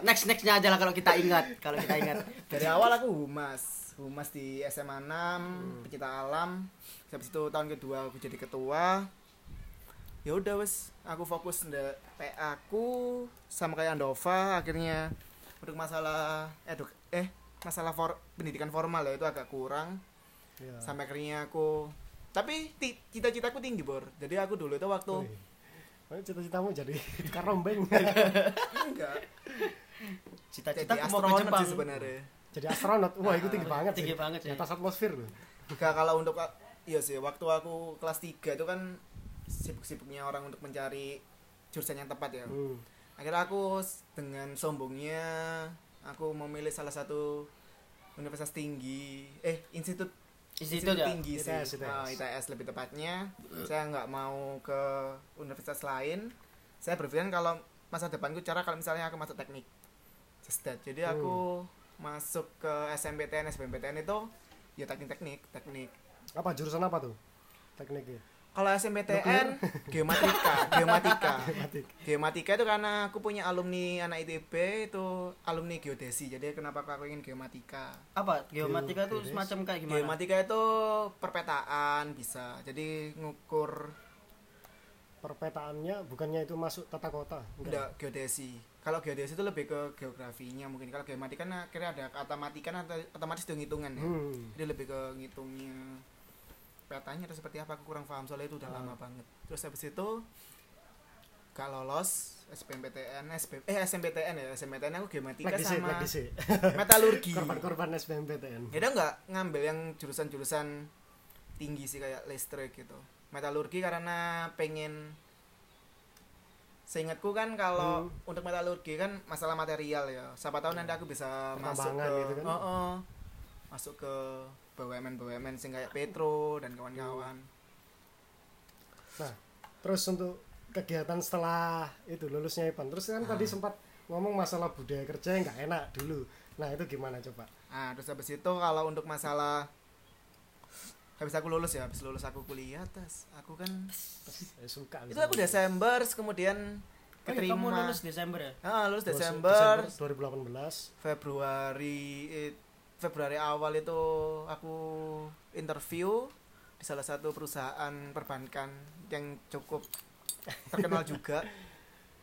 Next nextnya aja lah kalau kita ingat, kalau kita ingat. dari awal aku humas humas di SMA 6 pecinta alam habis itu tahun kedua aku jadi ketua ya udah wes. Aku fokus nda PA aku sama kayak Andova akhirnya untuk masalah eduk eh masalah for, pendidikan formal ya itu agak kurang. Iya. sampai akhirnya aku tapi cita-citaku tinggi bor. Jadi aku dulu itu waktu. Oh, cita-citamu jadi tukar rombeng enggak. Cita-cita jadi aku mau ke astronot Jepang. sih sebenarnya. Jadi astronot. Wah itu tinggi banget Tinggi sih. banget sih. atas atmosfer. Loh Enggak kalau untuk iya sih waktu aku kelas 3 itu kan sibuk-sibuknya orang untuk mencari jurusan yang tepat ya. hmm. Akhirnya aku dengan sombongnya aku memilih salah satu universitas tinggi eh institut Institut ya? tinggi sih. ITS, ITS. Ah, ITS lebih tepatnya. Saya nggak mau ke universitas lain. Saya berpikiran kalau masa depanku cara kalau misalnya aku masuk teknik. Just that. Jadi aku masuk ke SMPTN SBMPTN itu ya teknik-teknik teknik. Apa jurusan apa tuh? Tekniknya kalau SMPTN geomatika geomatika geomatika itu karena aku punya alumni anak ITB itu alumni geodesi jadi kenapa aku ingin geomatika Apa? Geomatika itu semacam kayak gimana? geomatika itu perpetaan bisa jadi ngukur perpetaannya bukannya itu masuk tata kota Enggak, geodesi. Kalau geodesi itu lebih ke geografinya mungkin. Kalau geomatika kan akhirnya ada kata matikan atau otomatis itu ngitungan ya. hmm. Jadi lebih ke ngitungnya petanya atau seperti apa aku kurang paham soalnya itu udah Ah. lama banget. Terus habis itu gak lolos SBMPTN, SB, eh SMPTN ya, SMPTN aku geomatika lagi sama lagi sih metalurgi. korban-korban SBMPTN Ya udah nggak ngambil yang jurusan-jurusan tinggi sih kayak listrik gitu. Metalurgi karena pengen seingatku kan kalau untuk metalurgi kan masalah material ya. Siapa tahu nanti aku bisa masuk ke gitu kan? Oh, oh. masuk ke BUMN BUMN sing kayak Petro dan kawan-kawan. nah terus untuk kegiatan setelah itu lulusnya Ipan terus kan Ah. tadi sempat ngomong masalah budaya kerja yang nggak enak dulu. Nah itu gimana coba? Nah, terus habis itu kalau untuk masalah habis aku lulus ya, habis lulus aku kuliah, tes aku kan saya suka itu aku Desember terus kemudian Oh, iya, keterima. kamu lulus Desember ya? Ah, lulus Lulus Desember, 2018 Februari it- Februari awal itu aku interview di salah satu perusahaan perbankan yang cukup terkenal juga.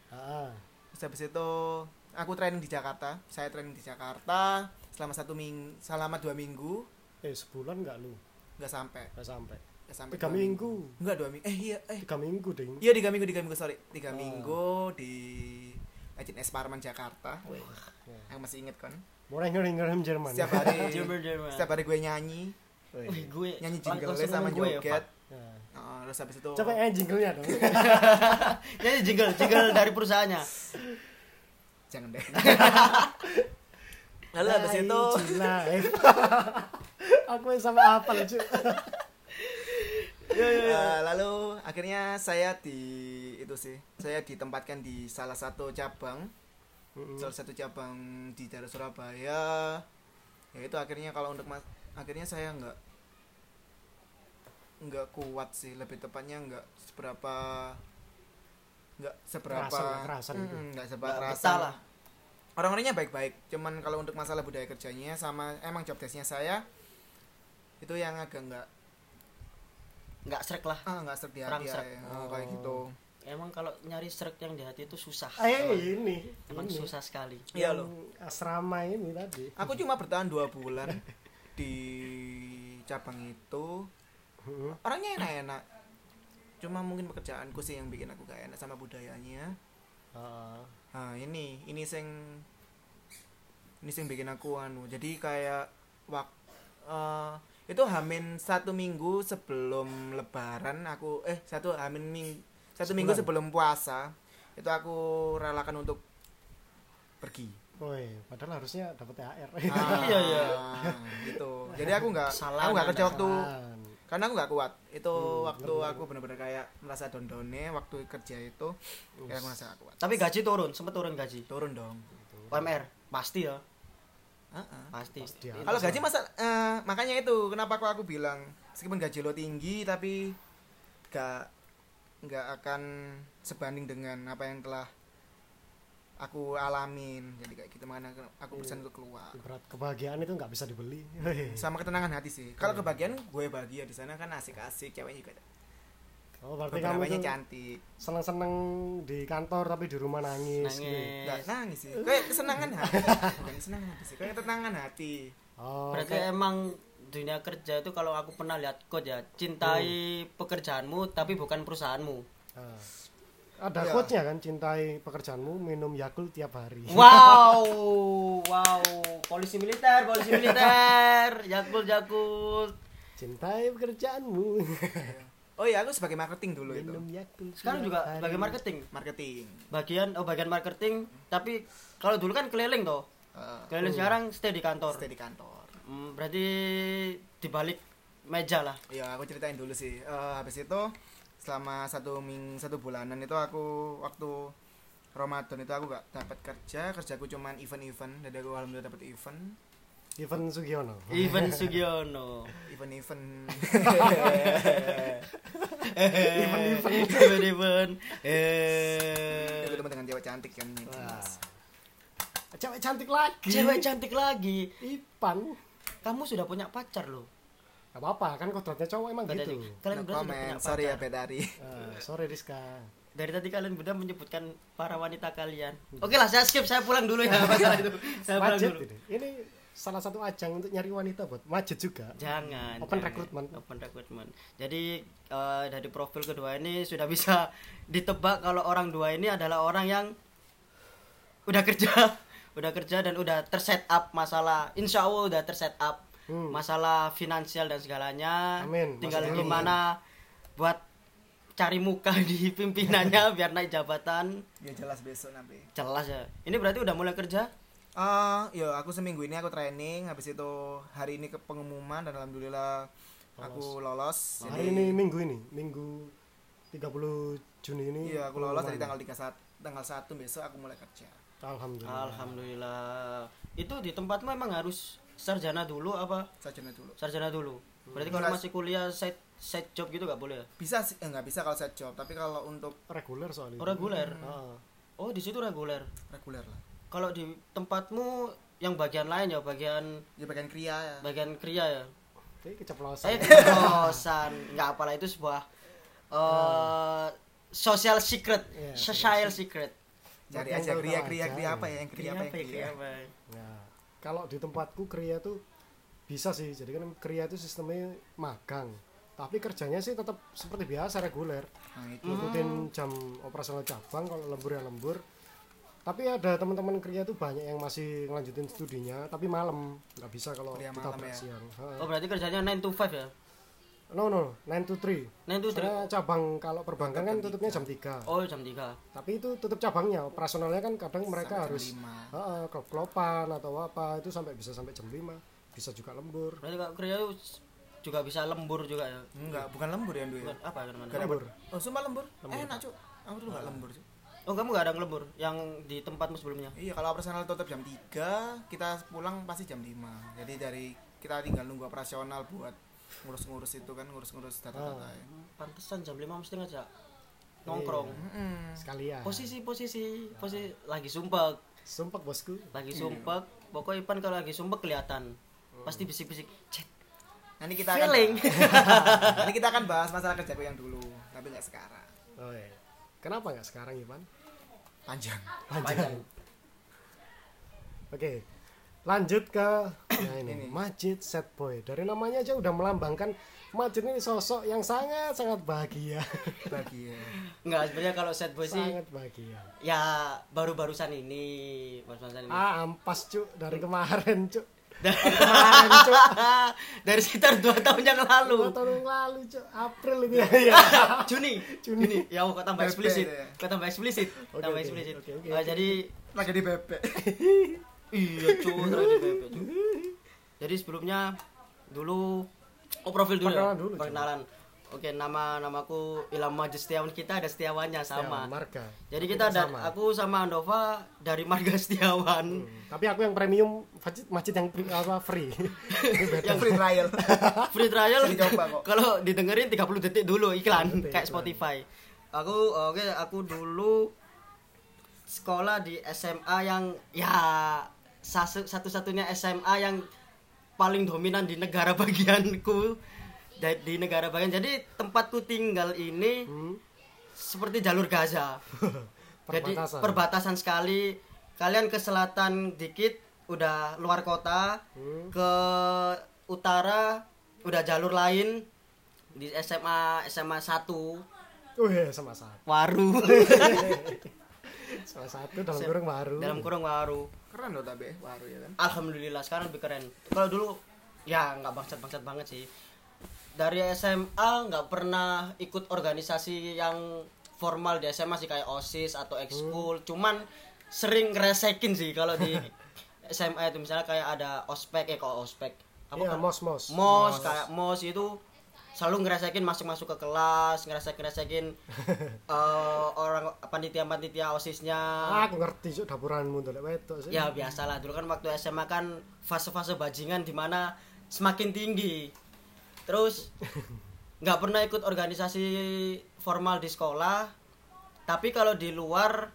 ah, Terus habis itu aku training di Jakarta. Saya training di Jakarta selama satu ming selama dua minggu eh sebulan nggak lu nggak sampai nggak sampai nggak sampai tiga dua minggu Enggak dua minggu. Eh iya eh tiga minggu ding iya tiga minggu tiga minggu sorry tiga Ah. minggu di Agent S Parman Jakarta. Ya. Aku masih inget kan. Mulai ngeri ngeri Jerman Setiap hari Jerman Jerman. setiap hari gue nyanyi Wih. Wih, gue nyanyi jingle sama ya, joget. Pak. Ya. Oh, terus habis itu coba eh jinglenya dong Nyanyi jingle, jingle dari perusahaannya. jangan deh. Lalu habis itu aku yang sama apa lucu eh, lalu akhirnya saya di itu sih saya ditempatkan di salah satu cabang salah satu cabang di daerah Surabaya ya itu akhirnya kalau untuk mas akhirnya saya nggak nggak kuat sih lebih tepatnya nggak seberapa nggak seberapa Kerasan, gitu. Mm, nggak seberapa kerasan betah lah. orang-orangnya baik-baik cuman kalau untuk masalah budaya kerjanya sama emang job desknya saya itu yang agak nggak Nggak srek lah. ah nggak serak di Kurang hati srek. ya. Oh, Oh. kayak gitu Emang kalau nyari srek yang di hati itu susah. eh ini Emang ini. susah sekali. Iya loh. asrama ini tadi aku cuma bertahan dua bulan di cabang itu Hmm. orangnya enak-enak cuma mungkin pekerjaanku sih yang bikin aku gak enak sama budayanya Ah, nah ini ini sing ini sing bikin aku anu jadi kayak wak eh, itu hamin satu minggu sebelum lebaran aku eh satu hamin ming satu minggu Sebulan. sebelum puasa itu aku relakan untuk pergi Woi, padahal harusnya dapat THR. Ah, Iya, iya. gitu jadi aku nggak Kesalahan aku nggak kerja waktu Kesalahan. karena aku nggak kuat itu Hmm, waktu ngerti, aku benar-benar kayak merasa dondone waktu kerja itu kayak aku merasa gak kuat Tapi gaji turun, sempet turun gaji. turun dong UMR pasti ya, Heeh. pasti. Pasti atas kalau gaji masa eh, makanya itu kenapa aku aku bilang meskipun gaji lo tinggi tapi gak nggak akan sebanding dengan apa yang telah aku alamin jadi kayak gitu mana aku Iya. pesan untuk keluar Berat kebahagiaan itu nggak bisa dibeli. Sama ketenangan hati sih kalau Iya. kebahagiaan gue bahagia di sana kan asik-asik cewek juga Oh, berarti kamu cantik seneng-seneng di kantor tapi di rumah nangis. gitu. Nggak Nangis. nangis sih. Kayak kesenangan hati. Bukan kesenangan hati sih. Kayak ketenangan hati. Oh, Berarti kayak- emang dunia kerja itu kalau aku pernah lihat quote ya, cintai pekerjaanmu tapi bukan perusahaanmu. Ah. ada Iya. quote-nya kan cintai pekerjaanmu minum Yakult tiap hari. Wow, wow, polisi militer, polisi militer, jakul jakul. Cintai pekerjaanmu. Oh iya, aku sebagai marketing dulu itu. minum Yakult. Sekarang juga hari. sebagai marketing, Marketing. bagian oh bagian marketing, tapi kalau dulu kan keliling toh, Eh, keliling sekarang stay di kantor. stay di kantor. Hmm, berarti dibalik meja lah. Iya, aku ceritain dulu sih. Eh, habis itu selama satu ming satu bulanan itu aku waktu Ramadan itu aku gak dapat kerja, kerjaku cuman event-event. Jadi aku alhamdulillah dapat event, Ivan Sugiono. Ivan Sugiono. Event-event. Ivan Ivan Ivan Ivan eh Itu teman dengan cewek cantik kan. Wah. cewek cantik lagi. Cewek cantik lagi. Ipan kamu sudah punya pacar loh. Gak apa-apa kan kodratnya cowok emang Kata gitu. dia, kalian No berdua sudah punya Sorry ya pacar Betari. Eh, sorry Rizka. Dari tadi kalian berdua menyebutkan para wanita kalian. Oke lah saya skip saya pulang dulu ya. Masalah itu saya pulang Majid dulu. Ini. ini salah satu ajang untuk nyari wanita buat Majid juga. Jangan Open jangan. recruitment. open recruitment. Jadi eh, dari profil kedua ini sudah bisa ditebak kalau orang dua ini adalah orang yang udah kerja udah kerja dan udah terset up masalah insya Allah udah terset up Hmm. masalah finansial dan segalanya Amin. tinggal Maksudnya gimana buat cari muka di pimpinannya biar naik jabatan Ya jelas besok nanti. jelas ya ini berarti udah mulai kerja Ah, ya aku seminggu ini aku training, habis itu hari ini ke pengumuman dan alhamdulillah aku lolos. hari ini minggu ini minggu 30 Juni ini Iya, aku lolos dari tanggal 31 tanggal 1 besok aku mulai kerja. Alhamdulillah. Alhamdulillah. Itu di tempatmu emang harus sarjana dulu apa? Sarjana dulu. sarjana dulu. Berarti kalau masih kuliah side side job gitu gak boleh ya? Bisa sih, eh, nggak bisa kalau set job, tapi kalau untuk reguler soalnya. Oh reguler? Ah, oh di situ reguler? Reguler lah. kalau di tempatmu yang bagian lain ya bagian Ya bagian kria ya. bagian kria ya? Ini keceplosan. Saya keceplosan. Nggak apalah itu sebuah eh social secret. Iya, social secret Cari aja kria kria aja. kria apa ya? Yang kria apa yang ya, kria? apa ya? Nah, kalau di tempatku kria tuh bisa sih jadi kan kria itu sistemnya magang tapi kerjanya sih tetap seperti biasa reguler Nah, itu. ngikutin jam operasional cabang kalau lembur ya lembur tapi ada teman-teman kria tuh banyak yang masih ngelanjutin studinya tapi malam nggak bisa kalau kita malam ya? siang oh berarti kerjanya 9 to 5 ya no no 9 to 3 9 to 3 Soalnya cabang kalau perbankan kan tutupnya jam 3 oh jam 3 tapi itu tutup cabangnya operasionalnya kan kadang mereka Sampai harus lima. Heeh, klop-klopan atau apa itu sampai bisa sampai jam 5 bisa juga lembur berarti kalau kerja itu juga bisa lembur juga ya Enggak, bukan lembur ya, Dwi. Bukan apa mana? Gak Lembur. Oh, sumpah lembur. Enak, Cuk. Aku tuh enggak lembur, Cuk. oh kamu gak ada ngelembur yang di tempatmu sebelumnya Iya, kalau operasional tutup jam 3, kita pulang pasti jam 5. Jadi dari kita tinggal nunggu operasional buat ngurus-ngurus itu kan, ngurus-ngurus data-data. ya. pantesan jam 5 mesti ngajak nongkrong. Mm-mm. sekalian. Posisi posisi posisi. Lagi sumpah sumpah bosku. Lagi sumpah pokoknya Ipan kalau lagi sumpah kelihatan. Pasti bisik-bisik cek Nanti kita akan feeling. Nanti kita akan bahas masalah kerjaku yang dulu, tapi nggak sekarang. oh iya. Kenapa nggak sekarang Ivan Panjang. lanjut oke lanjut ke nah ini, Ini. Majid Set Boy. Dari namanya aja udah melambangkan Majid ini sosok yang sangat sangat bahagia. Bahagia. nggak sebenarnya kalau set boy sih sangat bahagia. Ya baru-barusan ini baru-barusan ini. Ah ampas cuk. Dari kemarin cuk. Dari, kemarin cuk. Dari sekitar dua tahun yang dua lalu tahun yang lalu cuk. April itu ya, ya. Juni. Juni. Juni. Ya kok tambah eksplisit. Ya. kok tambah eksplisit. Oke, tambah eksplisit. Oke, oke, Eh, oke. jadi Lagi di bebek. iya cuy BP, cuy. jadi sebelumnya dulu oh profil dulu ya? Perkenalan dulu, perkenalan oke nama namaku Ilham Setiawan kita ada Setiawannya sama Ya, marga jadi kita ada sama. aku sama Andova dari Marga Setiawan Hmm, tapi aku yang premium Majid yang apa free. Yang free trial. free trial kalau didengerin 30 detik dulu iklan Detik, kayak iklan. Spotify aku oke aku dulu sekolah di SMA yang ya satu-satunya SMA yang paling dominan di negara bagianku. Di negara bagian. Jadi tempatku tinggal ini Hmm, seperti jalur Gaza. Jadi perbatasan. perbatasan sekali. Kalian ke selatan dikit udah luar kota. Hmm. ke utara udah jalur lain. Di SMA SMA 1 Oh iya sama satu. Waru sama satu dalam kurung baru dalam kurung Waru. Keren loh tapi baru ya kan. alhamdulillah sekarang lebih keren. Kalau dulu ya nggak bangsat bangsat banget sih. Dari SMA nggak pernah ikut organisasi yang formal di SMA sih kayak osis atau ekskul. Cuman sering ngeresekin sih kalau di SMA itu. Misalnya kayak ada ospek eh kok ospek? Apa Iya, kan? mos mos. mos. kayak mos itu selalu ngerasain masuk masuk ke kelas ngerasain ngerasain eh, orang panitia panitia osisnya Aku ngerti cuk dapuranmu tuh lek wedok sih. ya biasalah. Dulu kan waktu SMA kan fase-fase bajingan di mana semakin tinggi. Terus nggak pernah ikut organisasi formal di sekolah. Tapi kalau di luar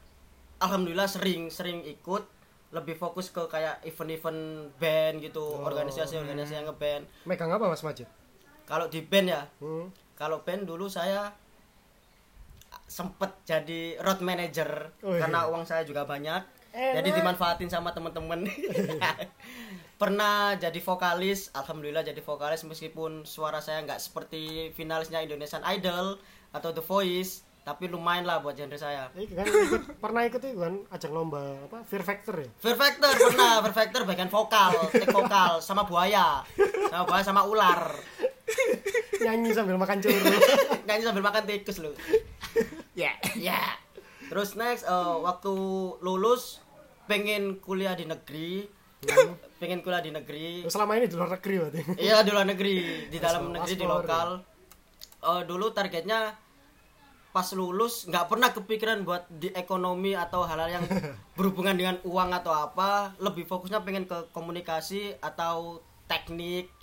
alhamdulillah sering sering ikut. Lebih fokus ke kayak event-event band gitu organisasi-organisasi yang ngeband. Megang apa Mas Majid? Kalau di band ya Hmm. kalau band dulu saya sempet jadi road manager Oh, iya. karena uang saya juga banyak Enak. jadi dimanfaatin sama temen-temen pernah jadi vokalis alhamdulillah jadi vokalis meskipun suara saya nggak seperti finalisnya Indonesian Idol atau The Voice tapi lumayan lah buat genre saya Iki kan ikut, pernah ikut itu kan ajang lomba apa Fear Factor ya? Fear Factor pernah Fear Factor bagian vokal take vokal sama buaya sama buaya sama ular Nyanyi sambil makan curu. nyanyi sambil makan tikus lu Ya. Ya. Terus next eh, waktu lulus pengen kuliah di negeri. pengen kuliah di negeri. Selama ini di luar negeri berarti. Iya di luar negeri, di dalam negeri di lokal. Eh, dulu targetnya pas lulus nggak pernah kepikiran buat di ekonomi atau hal-hal yang berhubungan dengan uang atau apa. Lebih fokusnya pengen ke komunikasi atau teknik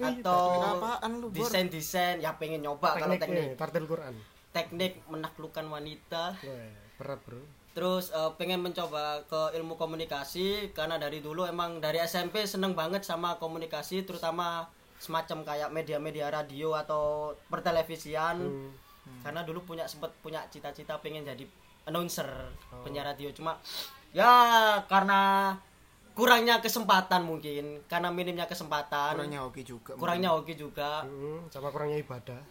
atau apaan lu, desain desain ya pengen nyoba kalau Teknik teknik eh, tartil Quran. teknik menaklukkan wanita berat, Bro. Terus eh, pengen mencoba ke ilmu komunikasi karena dari dulu emang dari SMP seneng banget sama komunikasi terutama semacam kayak media-media radio atau pertelevisian. Hmm. Karena dulu punya sempet punya cita-cita pengen jadi announcer Oh. penyiar radio cuma ya karena kurangnya kesempatan mungkin karena minimnya kesempatan Kurangnya hoki juga. kurangnya hoki juga Hmm, sama kurangnya ibadah.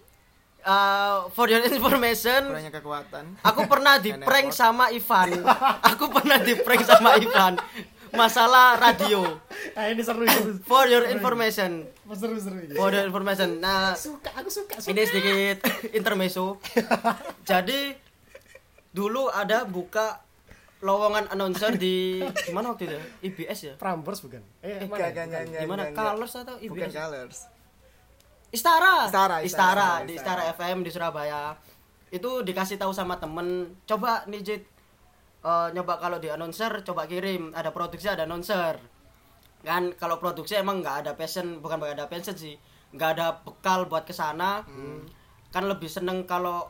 Eh, for your information Kurangnya kekuatan. Aku pernah di prank sama Ivan. Aku pernah di prank sama Ivan. Masalah radio. Ah, ini seru seru. For your information. Seru seru ini. For your information. Nah, Suka, aku suka. suka. ini sedikit intermezzo. Jadi dulu ada buka lowongan announcer di gimana waktu itu? IBS ya? Prambors bukan? Eh, mana? enggak, enggak, enggak, Gimana? enggak, enggak. Colors atau Bukan IBS? Colors. Istara. Istara, Istara, Istara, di Istara. FM di Surabaya. Itu dikasih tahu sama temen, coba nih Jit eh, nyoba kalau di announcer coba kirim, ada produksi ada announcer. Kan kalau produksi emang nggak ada passion, bukan nggak ada passion sih, nggak ada bekal buat ke sana. Kan lebih seneng kalau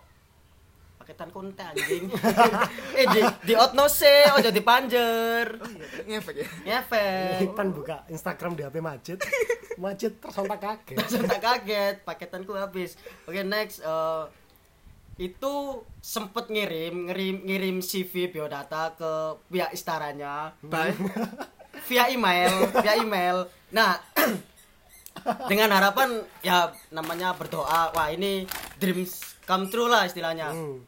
paketan kunte anjing. eh di di outnose, ojo di panjer. Ngefek ya. Ngefek. Ipan buka Instagram di HP Majid. Majid tersontak kaget. Langsung tak kaget paketanku habis oke next eh, itu sempet ngirim ngirim ngirim CV biodata ke pihak istaranya Bye. via email via email nah dengan harapan ya namanya berdoa wah ini dreams come true lah istilahnya Hmm.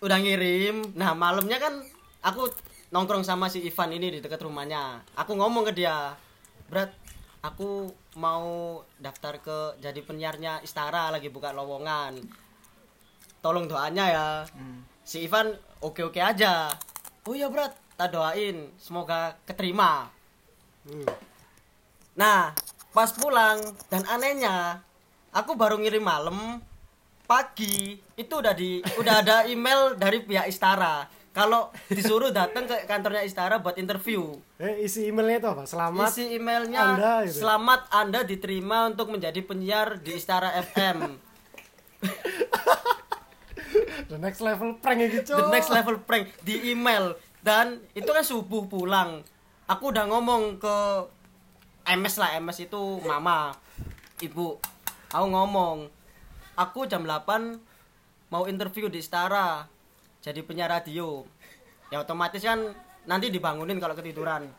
Udah ngirim. Nah malamnya kan aku nongkrong sama si Ivan ini di dekat rumahnya. Aku ngomong ke dia berat aku mau daftar ke jadi penyiarnya Istara lagi buka lowongan. Tolong doanya ya. Si Ivan oke oke aja. Oh ya berat tak doain. Semoga keterima. Hmm. Nah, pas pulang dan anehnya aku baru ngirim malam pagi itu udah di udah ada email dari pihak Istara kalau disuruh datang ke kantornya Istara buat interview. Eh, isi emailnya itu apa? Selamat. Isi emailnya Anda, gitu. selamat Anda diterima untuk menjadi penyiar di Istara FM. The next level prank gitu. The next level prank di email dan itu kan subuh pulang. Aku udah ngomong ke MS lah, MS itu mama, ibu. Aku ngomong, aku jam 8 mau interview di Istara jadi penyiar radio. Ya otomatis kan nanti dibangunin kalau ketiduran.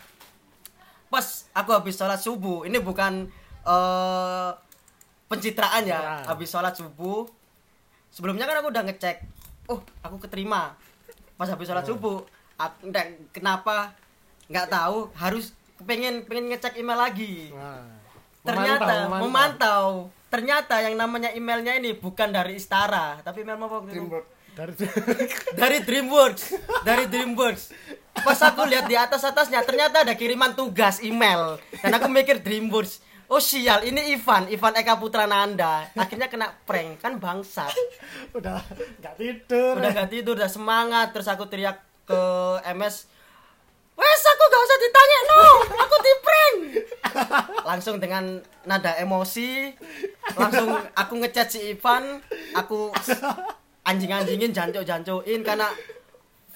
Pas aku habis sholat subuh, ini bukan eh pencitraan ya, Pencitraan. habis sholat subuh. Sebelumnya kan aku udah ngecek, oh aku keterima. Pas habis sholat subuh, aku, nggak- kenapa nggak tahu harus pengen pengen ngecek email lagi. Nah, Ternyata memantau, memantau, ternyata yang namanya emailnya ini bukan dari Istara, tapi email apa? waktu itu? Dreamwork. Dari dari DreamWorks dari DreamWorks pas aku lihat di atas atasnya ternyata ada kiriman tugas email dan aku mikir DreamWorks oh sial ini Ivan Ivan Eka Putra Nanda akhirnya kena prank kan bangsat udah nggak tidur udah gak tidur udah semangat terus aku teriak ke MS wes aku gak usah ditanya no. Aku di prank. Langsung dengan nada emosi. Langsung aku ngechat si Ivan. Aku anjing-anjingin jancuk-jancuin karena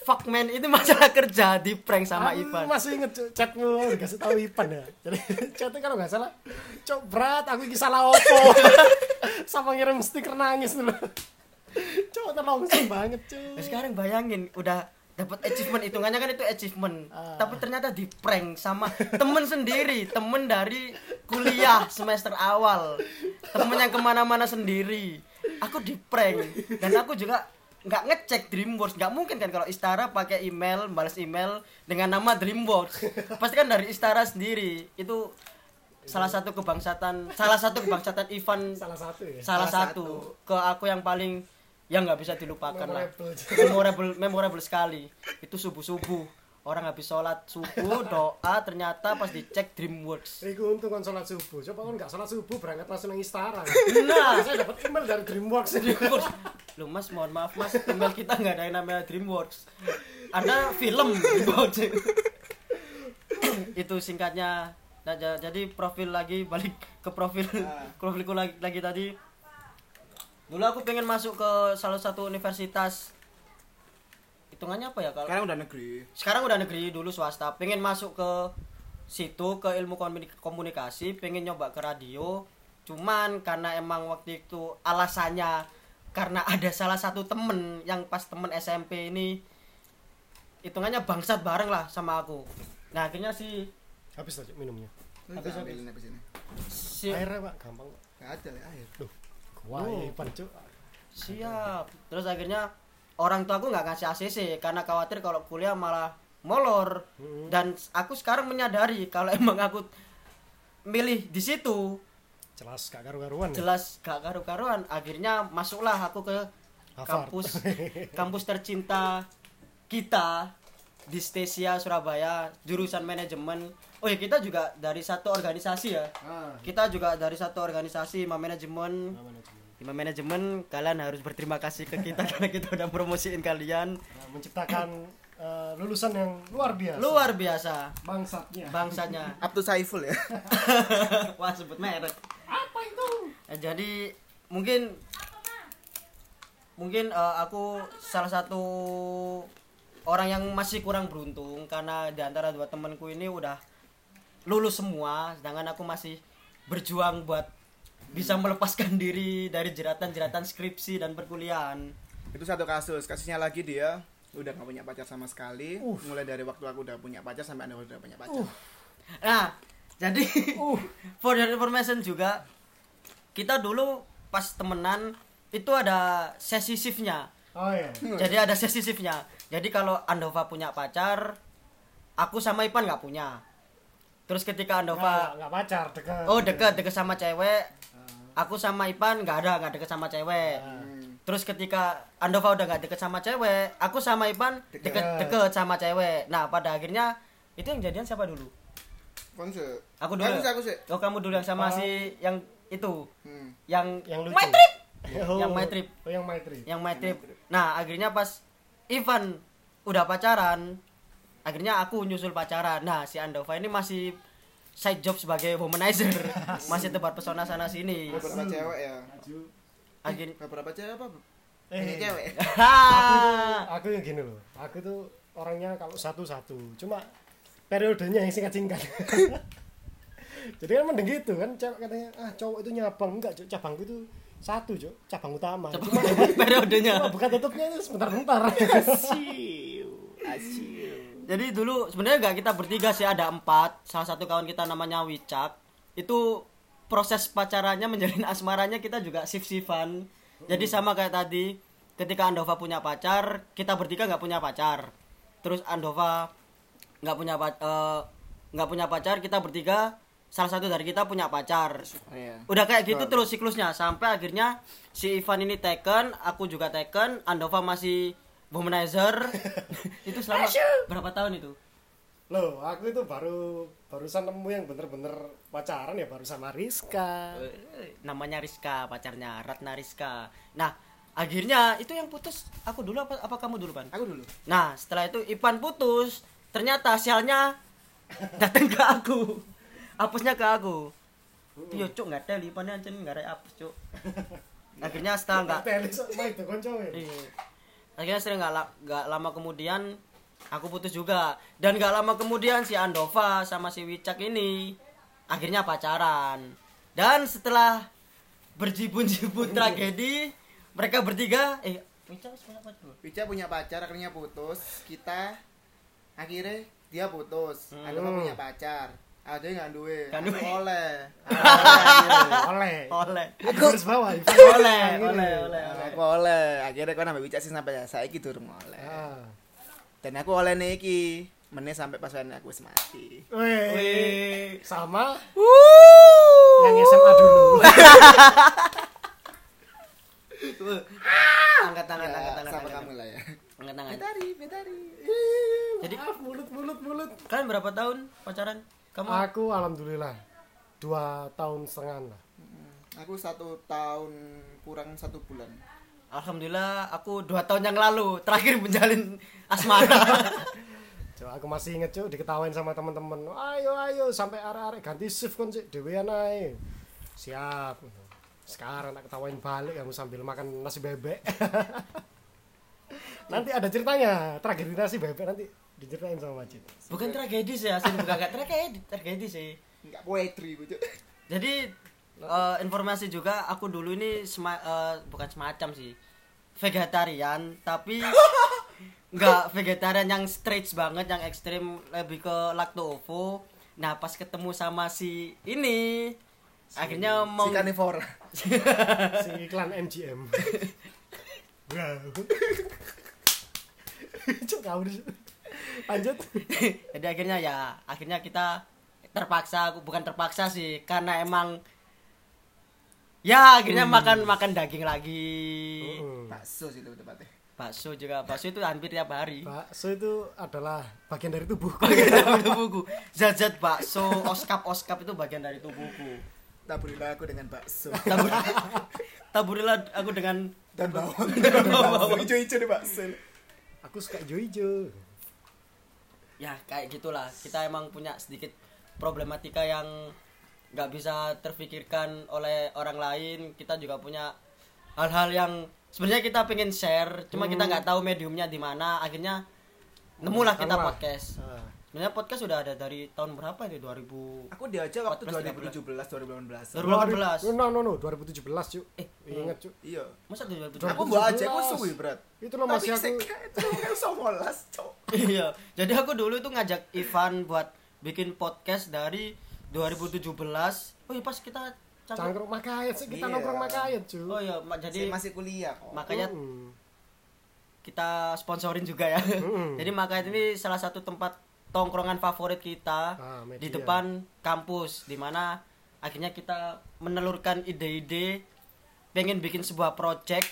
fuck man itu masalah kerja di prank sama Aku Ivan. masih inget chatmu dikasih tahu Ipan ya. Jadi chatnya kalau nggak salah cok berat aku ini salah opo? Sama ngirim stiker nangis dulu. Cok terlangsung banget cuy Nah, sekarang bayangin udah dapat achievement hitungannya kan itu achievement. Ah. tapi ternyata di prank sama temen sendiri temen dari kuliah semester awal. Temen yang ke mana-mana sendiri. Aku di prank. Dan aku juga nggak ngecek Dreamworks. Nggak mungkin kan kalau Istara pakai email balas email dengan nama Dreamworks. Pasti kan dari Istara sendiri. Itu salah satu kebangsatan salah satu kebangsatan Ivan salah satu ya? salah, Salah satu. ke aku yang paling yang nggak bisa dilupakan lah. Memorable. memorable sekali. Itu subuh subuh orang habis sholat subuh doa ternyata pas dicek Dreamworks. Iku untung kan sholat subuh. Coba kan nggak sholat subuh berangkat langsung nang istana. Nah. saya dapat email dari Dreamworks. Dreamworks. Lu mas mohon maaf mas. Email kita nggak ada yang namanya Dreamworks. Ada film. Itu singkatnya. Nah, ja- jadi profil lagi balik ke profil profilku lagi, lagi tadi dulu aku pengen masuk ke salah satu universitas hitungannya apa ya kalau Sekarang udah negeri. sekarang udah negeri dulu swasta pengen masuk ke situ ke ilmu komuni- komunikasi pengen nyoba ke radio cuman karena emang waktu itu alasannya karena ada salah satu temen yang pas temen SMP ini hitungannya bangsat bareng lah sama aku nah akhirnya si Habis aja minumnya. Habis ambilin habis ini. si Airnya pak gampang. Enggak ada air. Duh, wah Oh. Ipan cuk. siap terus akhirnya orang tua aku nggak ngasih ACC karena khawatir kalau kuliah malah molor Hmm. dan aku sekarang menyadari kalau emang aku milih di situ Jelas gak karu-karuan ya. jelas gak karu-karuan akhirnya masuklah aku ke Harvard. kampus kampus tercinta kita di Stesia Surabaya jurusan manajemen oh ya kita juga dari satu organisasi ya Ah, kita juga dari satu organisasi Imam manajemen nah, manajemen. Kalian harus berterima kasih ke kita karena kita udah promosiin kalian Nah, menciptakan eh, lulusan yang luar biasa. luar biasa bangsatnya. bangsanya Up to Saiful ya. wah sebut merek Apa itu? Eh, jadi mungkin mungkin eh, aku salah satu orang yang masih kurang beruntung karena di antara dua temanku ini udah lulus semua sedangkan aku masih berjuang buat bisa melepaskan diri dari jeratan-jeratan skripsi dan perkuliahan Itu satu kasus. Kasusnya lagi dia udah nggak punya pacar sama sekali. Uh. Mulai dari waktu aku udah punya pacar sampai anda udah punya pacar. Nah, jadi Uh. for your information juga kita dulu pas temenan itu ada sesi shiftnya. Oh iya. Jadi ada sesi shiftnya. Jadi kalau Andova punya pacar, aku sama Ipan nggak punya. Terus ketika Andova nggak pacar, dekat. oh deket deket sama cewek, aku sama Ipan nggak ada nggak deket sama cewek. Hmm. Terus ketika Andova udah nggak deket sama cewek, aku sama Ipan Deket. deket deket sama cewek. Nah pada akhirnya itu yang jadian siapa dulu? Konse. Aku dulu. Aku sih, aku sih. Oh kamu dulu yang sama Oh. si yang itu, Hmm. yang Yang lucu. My Trip, Oh. Yang My Trip. Oh, yang my trip. yang My Trip. Nah akhirnya pas Ivan udah pacaran, akhirnya aku nyusul pacaran. Nah si Andova ini masih side job sebagai womanizer, masih tebar pesona sana sini. Beberapa cewek ya. Akhirnya, Beberapa cewek apa? Eh, Ini cewek. aku yang gini loh aku tuh orangnya kalau satu-satu cuma periodenya yang singkat-singkat jadi kan mending gitu kan cewek katanya ah cowok itu nyabang enggak cabangku itu satu cok cabang utama cuma, periodenya. cuma bukan tutupnya itu sebentar-bentar Jadi dulu sebenarnya nggak kita bertiga sih ada empat. Salah satu kawan kita namanya Wicak. Itu proses pacarannya menjalin asmaranya kita juga sif-sifan. Jadi sama kayak tadi, ketika Andova punya pacar, kita bertiga nggak punya pacar. Terus Andova nggak punya pacar, nggak punya pacar, kita bertiga salah satu dari kita punya pacar. Oh, iya. Udah kayak gitu terus siklusnya sampai akhirnya si Ivan ini taken, aku juga taken, Andova masih womanizer. itu selama berapa tahun itu? Loh, aku itu baru barusan nemu yang bener-bener pacaran ya baru sama Rizka. Eh, namanya Rizka pacarnya Ratna Rizka nah akhirnya itu yang putus aku dulu apa apa kamu dulu pan Aku dulu. nah setelah itu Ipan putus ternyata sialnya datang ke aku hapusnya ke aku iya cuk nggak ada Ipannya ancen nggak ada hapus cuk akhirnya setelah nggak koncoe. Iya. Akhirnya sering nggak la- nggak lama kemudian aku putus juga dan nggak lama kemudian si Andova sama si Wicak ini akhirnya pacaran dan setelah berjibun-jibun tragedi mereka bertiga eh Wicak punya pacar Pica punya pacar akhirnya putus. Kita akhirnya dia putus. Hmm. punya pacar. Ada yang nggak duwe. Nggak duwe. Aku Oleh. Oleh. oleh Aku harus bawa. Oleh oleh oleh Aku oleh. Akhirnya kau nambah Pica sih sampai saya gitu durung oleh. Ah. Dan aku oleh nih iki. Meneh sampai pas aku wis mati. Weh. Wih. Sama yang SMA dulu. angkat tangan angkat tangan sama kamu lah ya. angkat tangan Betari, betari. Jadi- mulut mulut mulut. kalian berapa tahun pacaran kamu Aku alhamdulillah dua tahun setengah lah. Aku satu tahun kurang satu bulan. Alhamdulillah aku dua tahun yang lalu terakhir menjalin asmara Coba aku masih inget cuy diketawain sama teman-teman. Ayo ayo sampai arek-arek ganti shift kon sih dewean ae. Siap. Sekarang tak ketawain balik kamu sambil makan nasi bebek. nanti ada ceritanya tragedi nasi bebek nanti diceritain sama Majid. bukan tragedi sih asli bukan gak tragedi tragedi sih Enggak poetry. Cuk. jadi eh, informasi juga aku dulu ini sema- eh, bukan semacam sih vegetarian tapi nggak vegetarian yang straight banget yang ekstrim lebih ke lacto ovo nah pas ketemu sama si ini akhirnya mau Si carnivora. Si iklan MGM. Wow. Cuk kau Lanjut. jadi akhirnya ya akhirnya kita terpaksa bukan terpaksa sih karena emang ya akhirnya makan makan daging lagi Hmm. Bakso sih lebih tepatnya. bakso juga bakso itu hampir tiap hari Bakso itu adalah bagian dari tubuhku. bagian dari tubuhku zat-zat bakso oskap oskap itu bagian dari tubuhku Taburilah aku dengan bakso. tabur taburilah aku dengan Dan bawang. Dan bawang. Hijau-hijau di bakso. Aku suka hijau-hijau. Ya kayak gitulah kita emang punya sedikit problematika yang nggak bisa terfikirkan oleh orang lain kita juga punya hal-hal yang sebenarnya kita pengen share cuma kita nggak tahu mediumnya di mana akhirnya nemulah kita podcast Ah. sebenarnya podcast sudah ada dari tahun berapa ini 2000 Aku diajak waktu 14, 2017, 2018. 2018 No, no, no, 2017, Cuk. Eh, Ingat, Cuk. Iya. masa 2017 Aku mbak aja aku suwi, Brat. Itu lo masih Tapi aku itu kan somolas, Cok. Iya jadi aku dulu itu ngajak Ivan buat bikin podcast dari 2017 oh iya pas kita cangkruk makayat sih kita Iya. nongkrong makayat, Cuk. oh iya Jadi jadi masih kuliah kok. makanya Mm. kita sponsorin juga ya Mm-mm. jadi makanya ini salah satu tempat tongkrongan favorit kita Ah, di depan kampus di mana akhirnya kita menelurkan ide-ide pengen bikin sebuah project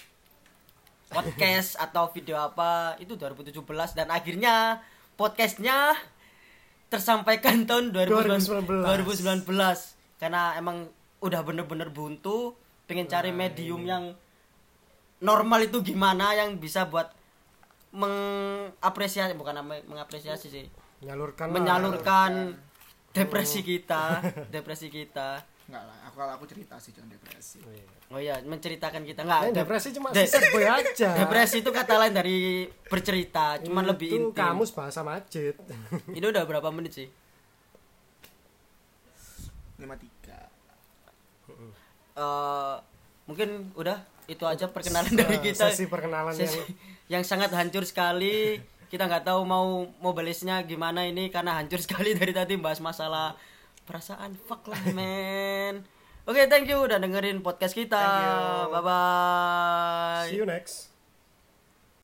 podcast atau video apa itu 2017 dan akhirnya podcastnya tersampaikan tahun 2019, 2019. 2019 karena emang udah bener-bener buntu pengen cari Nah, medium yang normal itu gimana yang bisa buat mengapresiasi bukan mengapresiasi sih menyalurkan lah. menyalurkan depresi kita depresi kita Enggak lah, aku kalau aku cerita sih jangan depresi. Oh, iya. Oh iya menceritakan kita. Eh, nggak dep- depresi cuma de- boy aja. depresi itu kata lain dari bercerita cuman lebih Itu intim. kamus bahasa Majid. ini udah berapa menit sih? 53. Eh, mungkin udah itu aja perkenalan dari kita. Sesi perkenalan Sesi yang yang sangat hancur sekali. Kita nggak tahu mau mau balesnya gimana ini karena hancur sekali dari tadi bahas masalah perasaan. Fuck lah men oke thank you udah dengerin podcast kita. Bye bye see you next.